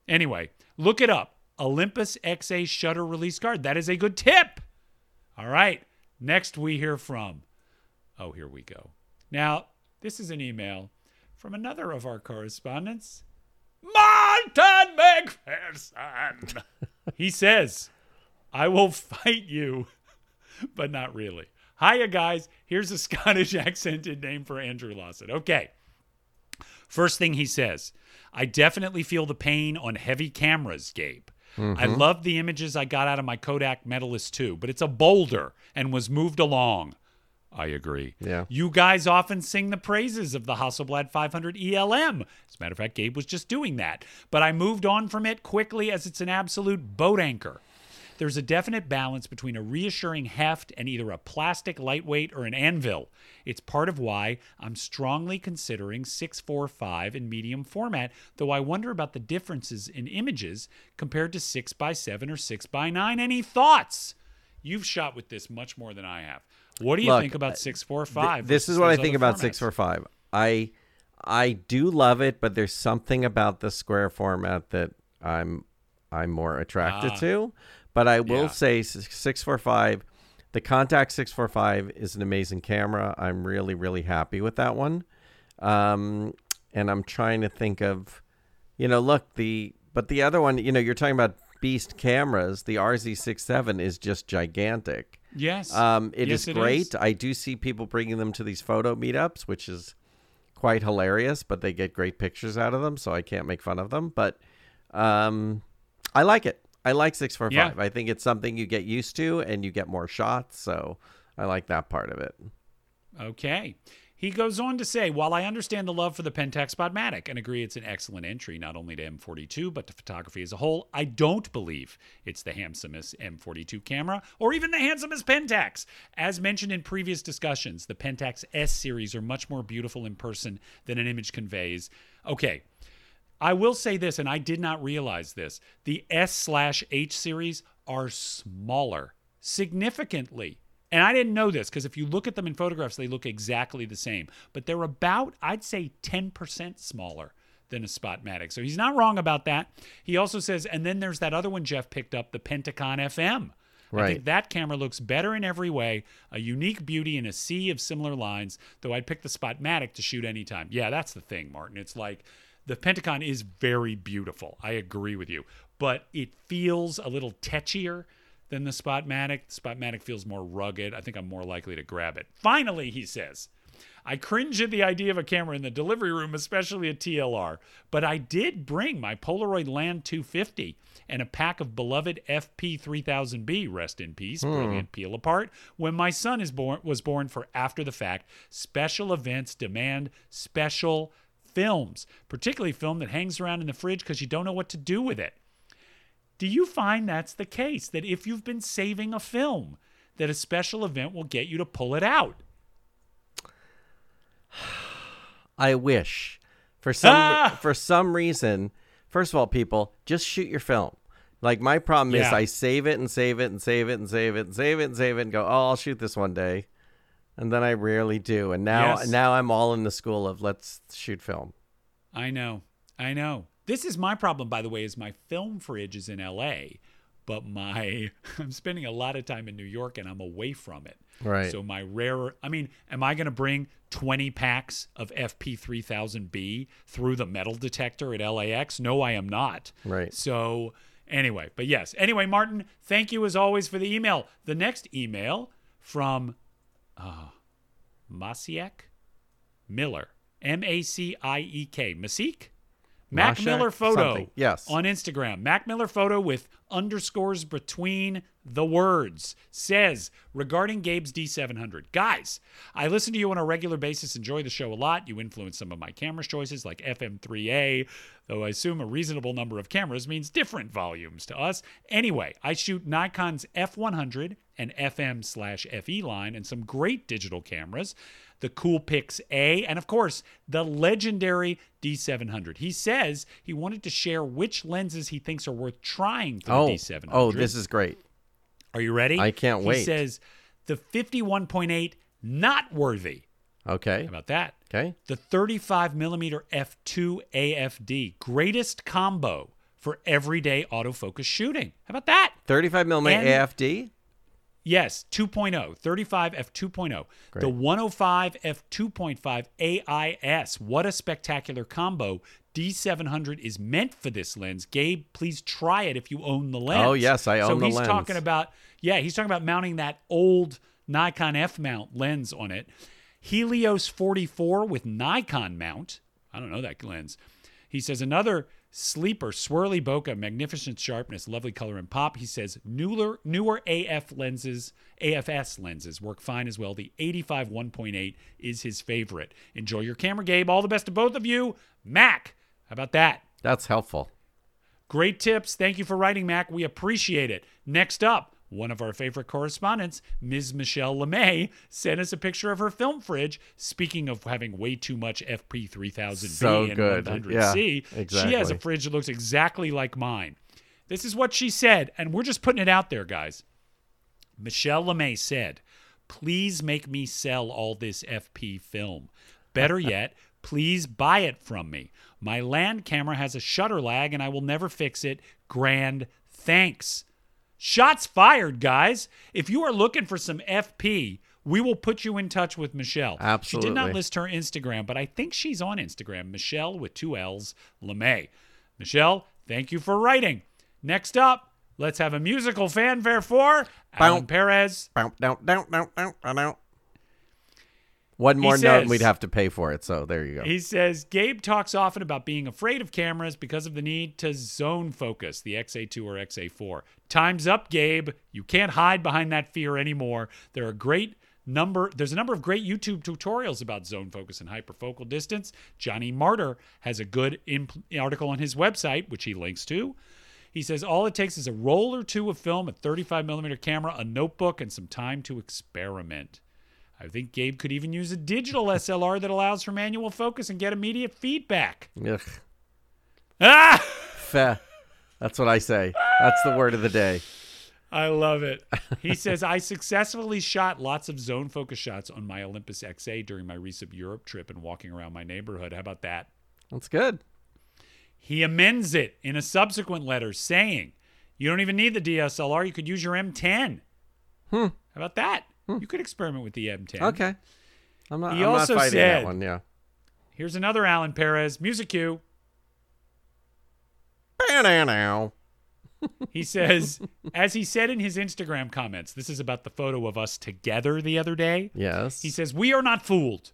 S1: Anyway, look it up. Olympus XA shutter release guard. That is a good tip. All right. Next we hear from Oh, here we go. Now, this is an email from another of our correspondents, Martin McPherson. [laughs] he says, I will fight you, but not really. Hiya, guys. Here's a Scottish [laughs] accented name for Andrew Lawson. Okay. First thing he says, I definitely feel the pain on heavy cameras, Gabe. I mm-hmm. love the images I got out of my Kodak Medalist too, but it's a boulder and was moved along. I agree.
S2: Yeah.
S1: You guys often sing the praises of the Hasselblad 500 ELM. As a matter of fact, Gabe was just doing that. But I moved on from it quickly as it's an absolute boat anchor. There's a definite balance between a reassuring heft and either a plastic lightweight or an anvil. It's part of why I'm strongly considering 645 in medium format, though I wonder about the differences in images compared to 6x7 or 6x9. Any thoughts? You've shot with this much more than I have. What do you
S2: Look,
S1: think about
S2: Th-
S1: 645?
S2: this is what I think about
S1: formats?
S2: 645. I I do love it, but there's something about the square format that I'm I'm more attracted
S1: Ah.
S2: to. But I will
S1: Yeah.
S2: say 645 the Contax 645 is an amazing camera. I'm really really happy with that one. Um and I'm trying to think of you know, look, the but the other one, you know, you're talking about beast cameras. The RZ67 is just gigantic.
S1: Yes.
S2: Um, it
S1: Yes,
S2: is
S1: it
S2: great.
S1: is.
S2: I do see people bringing them to these photo meetups, which is quite hilarious. But they get great pictures out of them, so I can't make fun of them. But um, I like it. I like six four five.
S1: Yeah.
S2: I think it's something you get used to, and you get more shots. So I like that part of it.
S1: Okay. He goes on to say, while I understand the love for the Pentax Spotmatic and agree it's an excellent entry not only to M42 but to photography as a whole, I don't believe it's the handsomest M42 camera or even the handsomest Pentax. As mentioned in previous discussions, the Pentax S series are much more beautiful in person than an image conveys. Okay. I will say this, and I did not realize this: the S slash H series are smaller, significantly. And I didn't know this because if you look at them in photographs, they look exactly the same. But they're about, I'd say, 10% smaller than a Spotmatic. So he's not wrong about that. He also says, and then there's that other one Jeff picked up, the Pentacon FM.
S2: Right.
S1: I think that camera looks better in every way, a unique beauty in a sea of similar lines, though I'd pick the Spotmatic to shoot anytime. Yeah, that's the thing, Martin. It's like the Pentacon is very beautiful. I agree with you, but it feels a little tetchier than the Spotmatic. The Spotmatic feels more rugged. I think I'm more likely to grab it. Finally, he says, I cringe at the idea of a camera in the delivery room, especially a TLR, but I did bring my Polaroid Land 250 and a pack of beloved FP3000B, rest in peace, hmm. brilliant peel apart, when my son is born was born for after the fact. Special events demand special films, particularly film that hangs around in the fridge because you don't know what to do with it. Do you find that's the case? That if you've been saving a film, that a special event will get you to pull it out?
S2: I wish for some
S1: Ah!
S2: for some reason. First of all, people just shoot your film. Like my problem is I save it and save it and save it and save it and save it and save it and go, oh, I'll shoot this one day, and then I rarely do. And now
S1: Yes.
S2: now I'm all in the school of let's shoot film.
S1: I know. I know. This is my problem, by the way, is my film fridge is in LA, but my [laughs] I'm spending a lot of time in New York and I'm away from it.
S2: Right.
S1: So my rarer I mean, am I gonna bring 20 packs of FP3000B through the metal detector at LAX? No, I am not.
S2: Right.
S1: So anyway, but yes. Anyway, Martin, thank you as always for the email. The next email from uh Masiek Miller. M A C I E K. Masik? Mac
S2: Mashak
S1: Miller photo.
S2: something. Yes.
S1: On Instagram. Mac Miller photo with underscores between the words. Says regarding Gabe's D700. Guys, I listen to you on a regular basis, enjoy the show a lot. You influence some of my camera choices like FM3A, though I assume a reasonable number of cameras means different volumes to us. Anyway, I shoot Nikon's F100 and FM slash FE line and some great digital cameras the Coolpix A, and of course, the legendary D700. He says he wanted to share which lenses he thinks are worth trying for
S2: Oh,
S1: the D700.
S2: oh, this is great.
S1: Are you ready?
S2: I can't
S1: he
S2: wait.
S1: He says the 51.8 not worthy.
S2: Okay.
S1: How about that?
S2: Okay.
S1: The 35 millimeter f2 AFD, greatest combo for everyday autofocus shooting. How about that?
S2: 35 millimeter AFD.
S1: Yes, 2.0, 35 f2.0. The 105 f2.5 AIS. What a spectacular combo. D700 is meant for this lens. Gabe, please try it if you own the lens.
S2: Oh, yes, I
S1: so
S2: own the
S1: he's talking about yeah, he's talking about mounting that old Nikon F mount lens on it. Helios 44 with Nikon mount. I don't know that lens. He says another sleeper, swirly bokeh, magnificent sharpness, lovely color and pop. He says newer newer AF lenses, AFS lenses work fine as well. The 85 1.8 is his favorite. Enjoy your camera, Gabe. All the best to both of you. Mac, how about that?
S2: That's helpful.
S1: Great tips. Thank you for writing, Mac. We appreciate it. Next up, one of our favorite correspondents, Ms. Michelle LeMay, sent us a picture of her film fridge. Speaking of having way too much FP 3000B
S2: So
S1: and
S2: good.
S1: 100C,
S2: Yeah,
S1: she has a fridge that looks exactly like mine. This is what she said, and we're just putting it out there, guys. Michelle LeMay said, Please make me sell all this FP film. Better [laughs] yet, please buy it from me. My land camera has a shutter lag and I will never fix it. Grand thanks. Shots fired, guys. If you are looking for some FP, we will put you in touch with Michelle. Absolutely. She did not list her Instagram, but I think she's on Instagram. Michelle with two L's, LeMay. Michelle, thank you for writing. Next up, let's have a musical fanfare for Alan
S2: Bow.
S1: Perez.
S2: Bow, down, down, down, down, down, down. One more note, and we'd have to pay for it. So there you go.
S1: He says Gabe talks often about being afraid of cameras because of the need to zone focus, the XA2 or XA4. Time's up, Gabe. You can't hide behind that fear anymore. There are great number there's a number of great YouTube tutorials about zone focus and hyperfocal distance. Johnny Martyr has a good imp- article on his website which he links to. He says all it takes is a roll or two of film, a 35 millimeter camera, a notebook, and some time to experiment. I think Gabe could even use a digital SLR that allows for manual focus and get immediate feedback.
S2: Ugh.
S1: Ah!
S2: Feh. That's what I say. That's the word of the day.
S1: I love it. He [laughs] says, I successfully shot lots of zone focus shots on my Olympus XA during my recent Europe trip and walking around my neighborhood. How about that?
S2: That's good.
S1: He amends it in a subsequent letter saying, You don't even need the DSLR. You could use your M10.
S2: Hmm.
S1: How about that? Hmm. You could experiment with the M10.
S2: Okay. I'm not,
S1: He
S2: I'm
S1: also
S2: not fighting
S1: said-
S2: that one. Yeah.
S1: Here's another Alan Perez music cue. He says, [laughs] as he said in his Instagram comments, this is about the photo of us together the other day.
S2: Yes.
S1: He says, We are not fooled.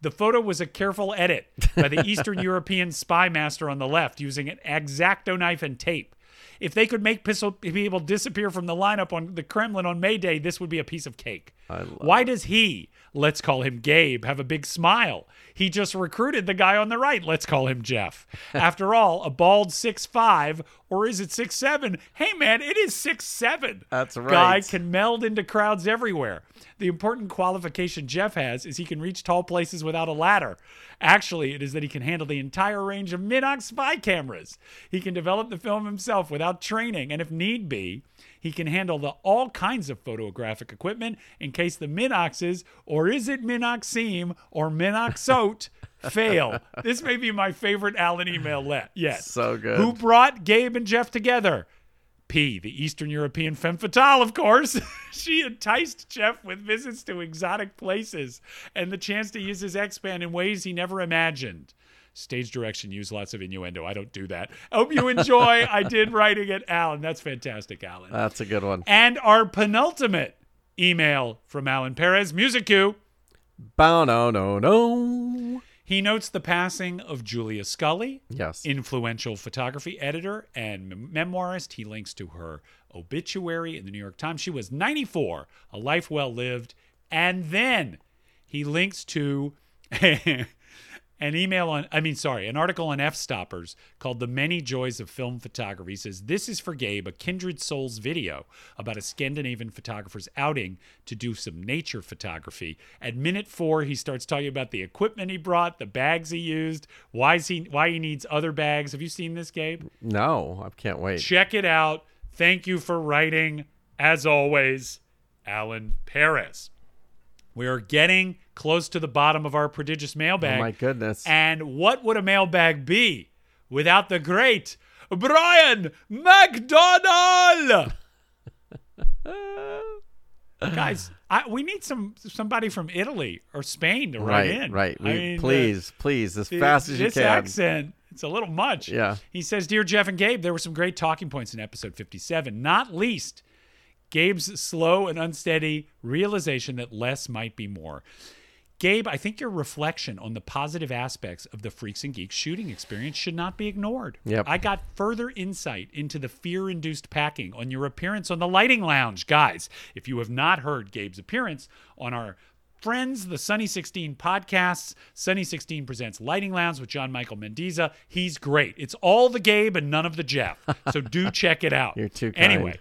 S1: The photo was a careful edit by the [laughs] Eastern European spy master on the left using an exacto knife and tape. If they could make pis- people disappear from the lineup on the Kremlin on May Day, this would be a piece of cake. Why does he, let's call him Gabe, have a big smile? He just recruited the guy on the right, let's call him Jeff. [laughs] After all, a bald six five, or is it six seven? Hey man, it is six seven.
S2: That's right.
S1: Guy can meld into crowds everywhere. The important qualification Jeff has is he can reach tall places without a ladder. Actually, it is that he can handle the entire range of Minox spy cameras. He can develop the film himself without training, and if need be, he can handle the all kinds of photographic equipment in case the Minoxes, or is it Minoxeme or Minoxote, [laughs] fail. This may be my favorite Allen email let yet.
S2: So good.
S1: Who brought Gabe and Jeff together? P, the Eastern European femme fatale, of course. [laughs] she enticed Jeff with visits to exotic places and the chance to use his X-pan in ways he never imagined. Stage direction used lots of innuendo. I don't do that. I hope you enjoy. [laughs] I did writing it, Alan. That's fantastic, Alan.
S2: That's a good one.
S1: and our penultimate email from Alan Perez, music cue.
S2: Bow no no no.
S1: He notes the passing of Julia Scully,
S2: Yes.
S1: influential photography editor and mem- memoirist. He links to her obituary in the New York Times. She was 94, a life well lived. And then he links to [laughs] an email on, I mean, sorry, an article on F Stoppers called The Many Joys of Film Photography. He says, This is for Gabe, a Kindred Souls video about a Scandinavian photographer's outing to do some nature photography. At minute four, he starts talking about the equipment he brought, the bags he used, why, is he, why he needs other bags. Have you seen this, Gabe?
S2: No, I can't wait.
S1: Check it out. Thank you for writing, as always, Alan Perez. We are getting close to the bottom of our prodigious mailbag.
S2: Oh my goodness.
S1: And what would a mailbag be without the great Brian McDonald? [laughs] Guys, I, we need some somebody from Italy or Spain to write in.
S2: right.
S1: I
S2: We,
S1: mean, the-
S2: please, please, as
S1: the-
S2: fast as you can.
S1: this accent, it's a little much.
S2: Yeah.
S1: He says, Dear Jeff and Gabe, there were some great talking points in episode 57, not least Gabe's slow and unsteady realization that less might be more. Gabe, I think your reflection on the positive aspects of the Freaks and Geeks shooting experience should not be ignored.
S2: Yep.
S1: I got further insight into the fear induced packing on your appearance on the Lighting Lounge. Guys, if you have not heard Gabe's appearance on our friends, the Sunny 16 podcasts, Sunny 16 presents Lighting Lounge with John Michael Mendiza. He's great. It's all the Gabe and none of the Jeff. So do [laughs] check it out.
S2: You're too kind.
S1: Anyway.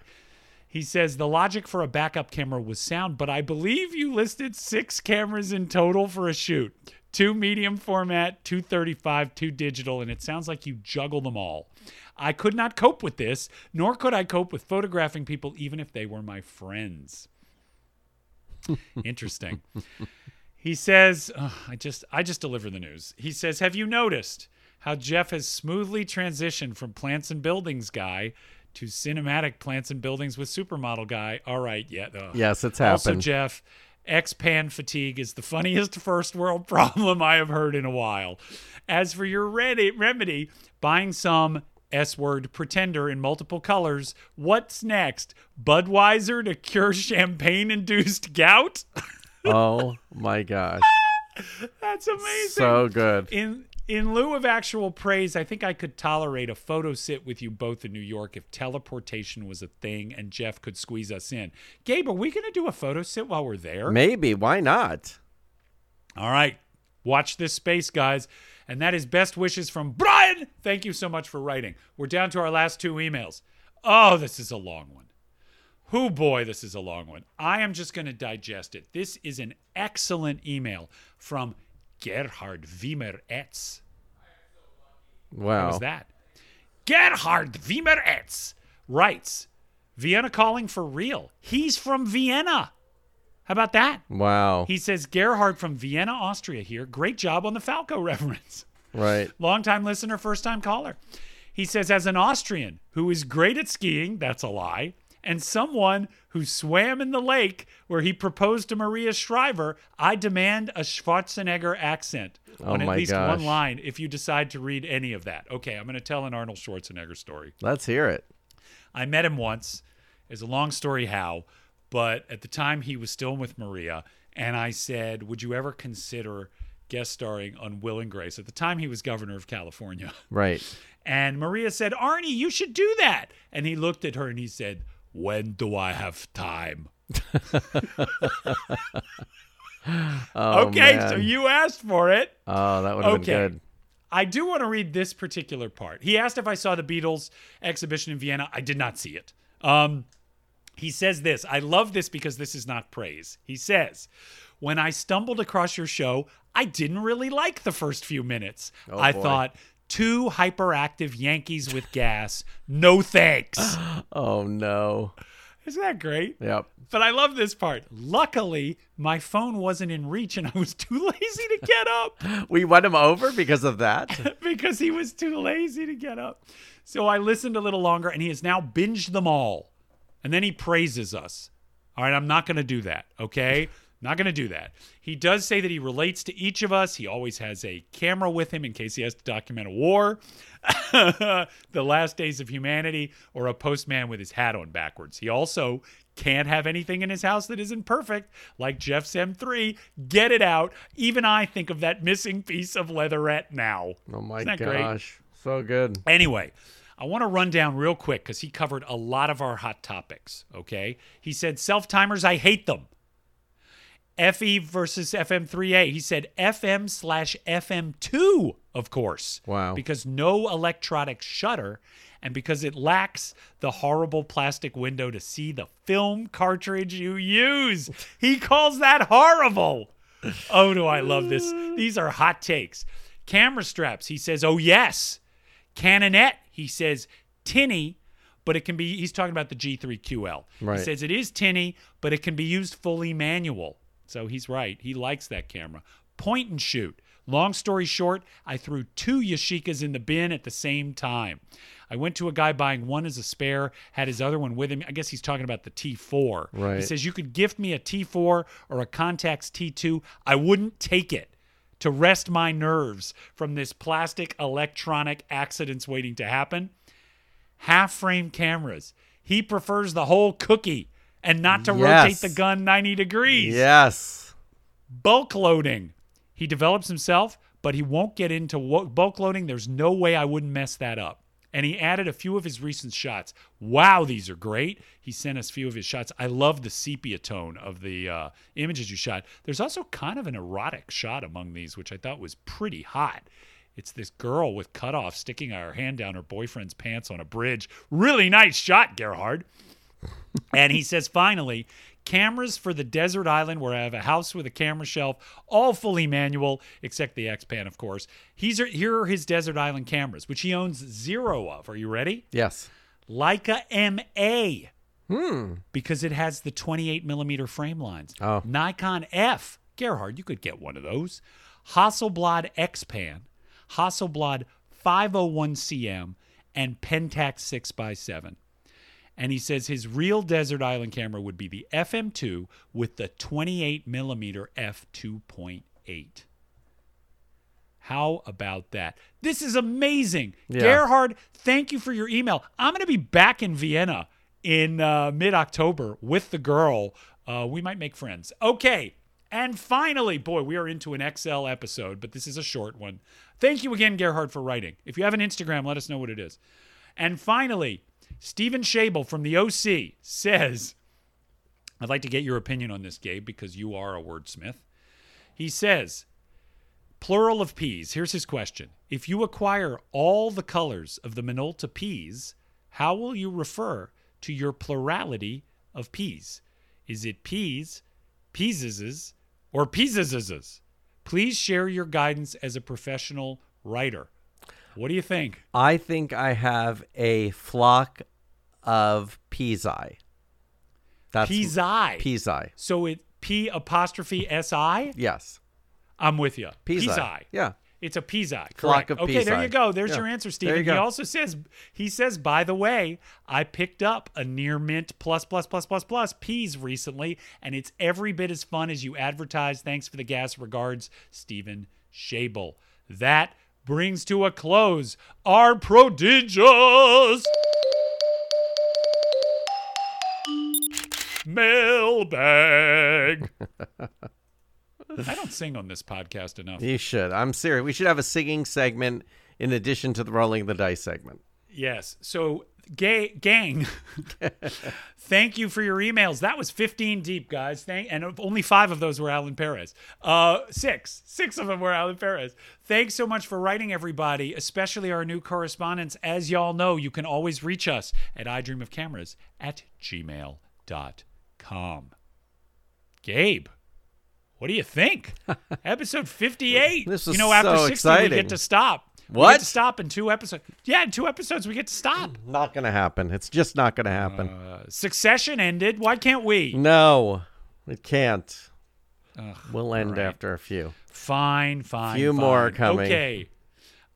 S1: He says the logic for a backup camera was sound, but I believe you listed six cameras in total for a shoot. Two medium format, 235, two digital, and it sounds like you juggle them all. I could not cope with this, nor could I cope with photographing people even if they were my friends. [laughs] Interesting. he says, ugh, I just I just deliver the news. He says, "Have you noticed how Jeff has smoothly transitioned from plants and buildings guy to cinematic plants and buildings with supermodel guy?" All right, yeah. ugh.
S2: Yes, it's
S1: Also,
S2: happened.
S1: Jeff, X-pan fatigue is the funniest [laughs] first world problem I have heard in a while. As for your redi- remedy, buying some S-word pretender in multiple colors, what's next? Budweiser to cure champagne-induced gout? [laughs]
S2: oh my gosh.
S1: That's amazing.
S2: So good.
S1: in in lieu of actual praise, I think I could tolerate a photo sit with you both in New York if teleportation was a thing and Jeff could squeeze us in. Gabe, are we going to do a photo sit while we're there?
S2: Maybe. Why not?
S1: All right. Watch this space, guys. And that is best wishes from Brian. Thank you so much for writing. We're down to our last two emails. Oh, this is a long one. Who boy, this is a long one. I am just going to digest it. This is an excellent email from Gerhard Wiemer Etz. What
S2: Wow.
S1: was that? Gerhard Wiemer Etz writes Vienna calling for real. He's from Vienna. How about that?
S2: Wow.
S1: He says, Gerhard from Vienna, Austria here. Great job on the Falco [laughs] reference.
S2: right.
S1: Longtime listener, first time caller. He says, as an Austrian who is great at skiing, that's a lie, and someone who swam in the lake where he proposed to Maria Shriver, I demand a Schwarzenegger accent
S2: Oh
S1: on at least
S2: gosh.
S1: one line if you decide to read any of that. Okay, I'm going to tell an Arnold Schwarzenegger story.
S2: Let's hear it.
S1: I met him once. It's a long story how, but at the time he was still with Maria, and I said, "Would you ever consider guest starring on Will and Grace?" At the time he was governor of California,
S2: Right.
S1: and Maria said, "Arnie, you should do that." And he looked at her and he said, "When do I have time?" [laughs] [laughs]
S2: Oh,
S1: okay,
S2: man.
S1: so you asked for it.
S2: Oh, that would have
S1: Okay.
S2: been good.
S1: I do want to read this particular part. He asked if I saw the Beatles exhibition in Vienna. I did not see it. Um, he says this. I love this because this is not praise. He says, When I stumbled across your show, I didn't really like the first few minutes. I
S2: boy.
S1: thought, two hyperactive Yankees with gas. No thanks. [gasps]
S2: Oh no.
S1: Isn't that great?
S2: Yep.
S1: But I love this part. Luckily, my phone wasn't in reach and I was [laughs] too lazy to get up. [laughs]
S2: We won him over because of that. [laughs]
S1: because he was too lazy to get up. So I listened a little longer and he has now binged them all. And then he praises us. All right, I'm not going to do that, okay? Not going to do that. He does say that he relates to each of us. He always has a camera with him in case he has to document a war, [laughs] the last days of humanity, or a postman with his hat on backwards. He also can't have anything in his house that isn't perfect, like Jeff's M3. Get it out. Even I think of that missing piece of leatherette now.
S2: Oh my
S1: Isn't great?
S2: gosh. So good.
S1: Anyway, I want to run down real quick because he covered a lot of our hot topics. Okay. He said self timers, I hate them. FE versus FM3A. He said FM slash FM2, of course.
S2: Wow.
S1: Because no electronic shutter and because it lacks the horrible plastic window to see the film cartridge you use. He calls that horrible. Oh, do I love this? These are hot takes. Camera straps. He says, oh, yes. Canonet. He says, tinny, but it can be, he's talking about the G3QL.
S2: Right.
S1: He says it is tinny, but it can be used fully manual. So he's right. He likes that camera. Point and shoot. Long story short, I threw two Yashicas in the bin at the same time. I went to a guy buying one as a spare, had his other one with him. I guess he's talking about the T4. He
S2: Right.
S1: says you could gift me a T4 or a Contax T2. I wouldn't take it to rest my nerves from this plastic electronic accidents waiting to happen. Half frame cameras. He prefers the whole cookie and not to rotate the gun 90 degrees.
S2: Yes.
S1: Bulk loading. He develops himself, but he won't get into bulk loading. There's no way I wouldn't mess that up. And he added a few of his recent shots. Wow, these are great. He sent us a few of his shots. I love the sepia tone of the uh, images you shot. There's also kind of an erotic shot among these, which I thought was pretty hot. It's this girl with cutoff sticking her hand down her boyfriend's pants on a bridge. Really nice shot, Gerhard. And he says, finally, cameras for the desert island where I have a house with a camera shelf, all fully manual, except the X-pan, of course. He's, here are his desert island cameras, which he owns zero of. Are you ready?
S2: Yes.
S1: Leica MA. Hmm. Because it has the 28 millimeter frame lines.
S2: Oh.
S1: Nikon F. Gerhard, you could get one of those. Hasselblad X-pan, Hasselblad 501CM, and Pentax 6x7. And he says his real desert island camera would be the FM2 with the 28 millimeter f2.8. How about that? This is amazing.
S2: Yeah.
S1: Gerhard, thank you for your email. I'm going to be back in Vienna in uh, mid October with the girl. Uh, we might make friends. Okay. And finally, boy, we are into an XL episode, but this is a short one. Thank you again, Gerhard, for writing. If you have an Instagram, let us know what it is. And finally, Stephen Shable from the OC says, I'd like to get your opinion on this, Gabe, because you are a wordsmith. He says, plural of peas. Here's his question. If you acquire all the colors of the Minolta P's, how will you refer to your plurality of peas? Is it peas, peases, or peases? Please share your guidance as a professional writer. What do you think?
S2: I think I have a flock of Pisi. That's
S1: Pisi.
S2: Pisi.
S1: So it P apostrophe S I?
S2: Yes.
S1: I'm with you.
S2: Pisi.
S1: Pisi.
S2: Yeah.
S1: It's a Pisi.
S2: Flock
S1: Correct. okay, there
S2: Pisi.
S1: you go. There's
S2: Yeah.
S1: your answer,
S2: There
S1: Stephen.
S2: you
S1: He also says he says, by the way, I picked up a near mint plus plus plus plus plus P's recently, and it's every bit as fun as you advertise. Thanks for the gas. Regards, Stephen Shable. That brings to a close our prodigious mailbag. I don't sing on this podcast enough.
S2: You should. I'm serious. We should have a singing segment in addition to the rolling the dice segment.
S1: Yes. So, gay gang, [laughs] thank you for your emails. That was 15 deep, guys. Thank, and only five of those were Alan Perez. Uh, six, six of them were Alan Perez. Thanks so much for writing, everybody, especially our new correspondents. As y'all know, you can always reach us at idreamofcameras at gmail.com. Gabe. What do you think? [laughs] Episode 58.
S2: This
S1: you know, after
S2: so
S1: 60, we get to stop. We
S2: What?
S1: get to stop in two episodes. Yeah, in two episodes, we get to stop.
S2: Not going to happen. It's just not going to happen.
S1: Uh, Succession ended. Why can't we?
S2: no, it can't.
S1: Ugh,
S2: We'll end
S1: right.
S2: after a few.
S1: Fine, fine.
S2: Few
S1: fine.
S2: more coming.
S1: Okay.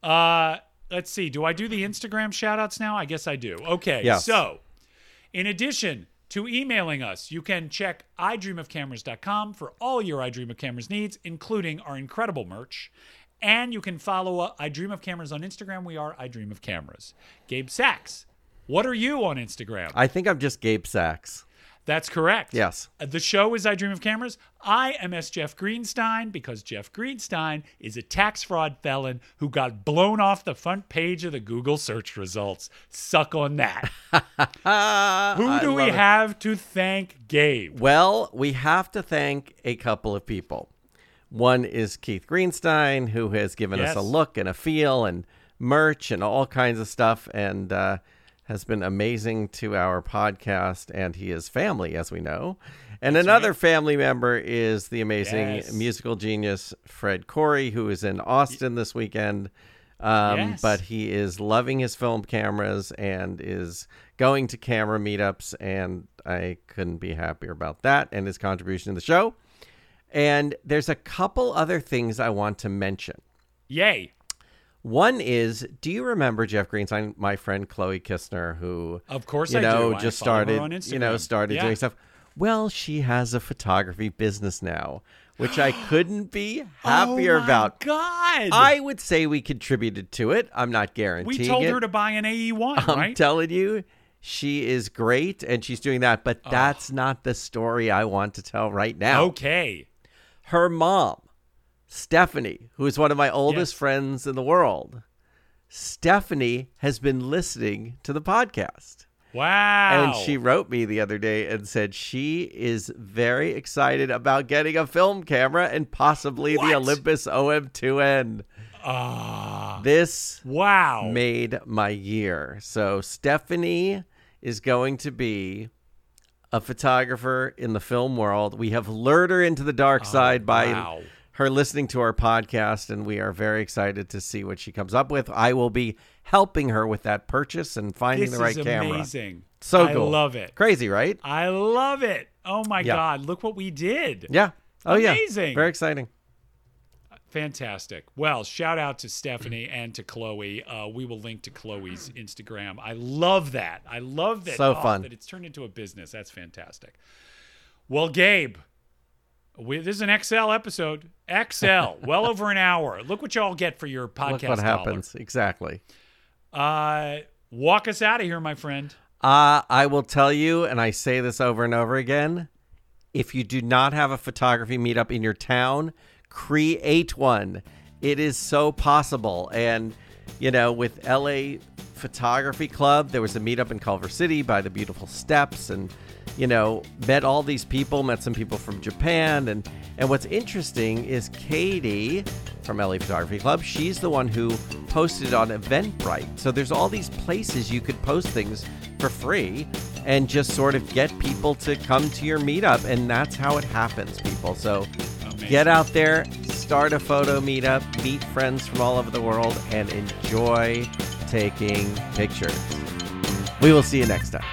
S1: Uh, let's see. Do I do the Instagram shout outs now? I guess I do. Okay.
S2: Yes.
S1: So, in addition to emailing us, you can check idreamofcameras.com for all your I Dream of Cameras needs, including our incredible merch. And you can follow uh, I Dream of Cameras on Instagram. We are I Dream of Cameras. Gabe Sachs, what are you on Instagram?
S2: I think I'm just Gabe Sachs.
S1: That's correct.
S2: Yes.
S1: Uh, The show is I Dream of Cameras. I am S. Jeff Greenstein because Jeff Greenstein is a tax fraud felon who got blown off the front page of the Google search results. Suck on that. [laughs] Who do we
S2: it.
S1: have to thank, Gabe?
S2: Well, we have to thank a couple of people. One is Keith Greenstein, who has given us a look and a feel and merch and all kinds of stuff, and uh, has been amazing to our podcast. And he is family, as we know. And another family member is the amazing
S1: Yes.
S2: musical genius Fred Corey, who is in Austin this weekend. Um,
S1: Yes.
S2: But he is loving his film cameras and is going to camera meetups, and I couldn't be happier about that and his contribution to the show. And there's a couple other things I want to mention.
S1: Yay.
S2: One is, do you remember Jeff Greenstein, my friend Chloe Kistner, who
S1: Of course
S2: you
S1: I
S2: know
S1: do.
S2: Just started, you know, started
S1: Yeah.
S2: doing stuff. Well, she has a photography business now, which I [gasps] couldn't be oh happier
S1: oh my
S2: about.
S1: God.
S2: I would say we contributed to it. I'm not guaranteeing
S1: we told
S2: it.
S1: her to buy an AE1, [laughs]
S2: I'm
S1: right?
S2: telling you, she is great and she's doing that, but that's not the story I want to tell right now.
S1: okay.
S2: Her mom, Stephanie, who is one of my oldest
S1: Yes.
S2: friends in the world, Stephanie has been listening to the podcast.
S1: Wow.
S2: And she wrote me the other day and said she is very excited about getting a film camera and possibly
S1: What?
S2: the Olympus OM2N.
S1: Ah.
S2: This
S1: wow.
S2: made my year. So Stephanie is going to be a photographer in the film world. We have lured her into the dark oh, side by
S1: Oh, wow.
S2: her listening to our podcast, and we are very excited to see what she comes up with. I will be helping her with that purchase and finding
S1: this
S2: the right
S1: is
S2: camera.
S1: amazing.
S2: So
S1: I
S2: cool.
S1: love it.
S2: Crazy, right?
S1: I love it. Oh my
S2: Yeah.
S1: God. Look what we did.
S2: Yeah. Oh yeah.
S1: Amazing.
S2: Very exciting.
S1: Fantastic. Well, shout out to Stephanie and to Chloe. Uh, we will link to Chloe's Instagram. I love that. I love that.
S2: So
S1: oh,
S2: fun.
S1: That it's turned into a business. That's fantastic. Well, Gabe, we, this is an XL episode. XL, [laughs] well over an hour. Look what y'all get for your podcast.
S2: Look what
S1: dollar.
S2: happens. Exactly.
S1: Uh, walk us out of here, my friend.
S2: Uh, I will tell you, and I say this over and over again if you do not have a photography meetup in your town, create one. It is so possible. And, you know, with LA Photography Club, there was a meetup in Culver City by the beautiful steps and, you know, met all these people, met some people from Japan. And, and what's interesting is Katie from LA Photography Club, she's the one who posted on Eventbrite. So there's all these places you could post things for free and just sort of get people to come to your meetup. And that's how it happens, people. So
S1: Amazing.
S2: get out there, start a photo meetup, meet friends from all over the world, and enjoy taking pictures. We will see you next time.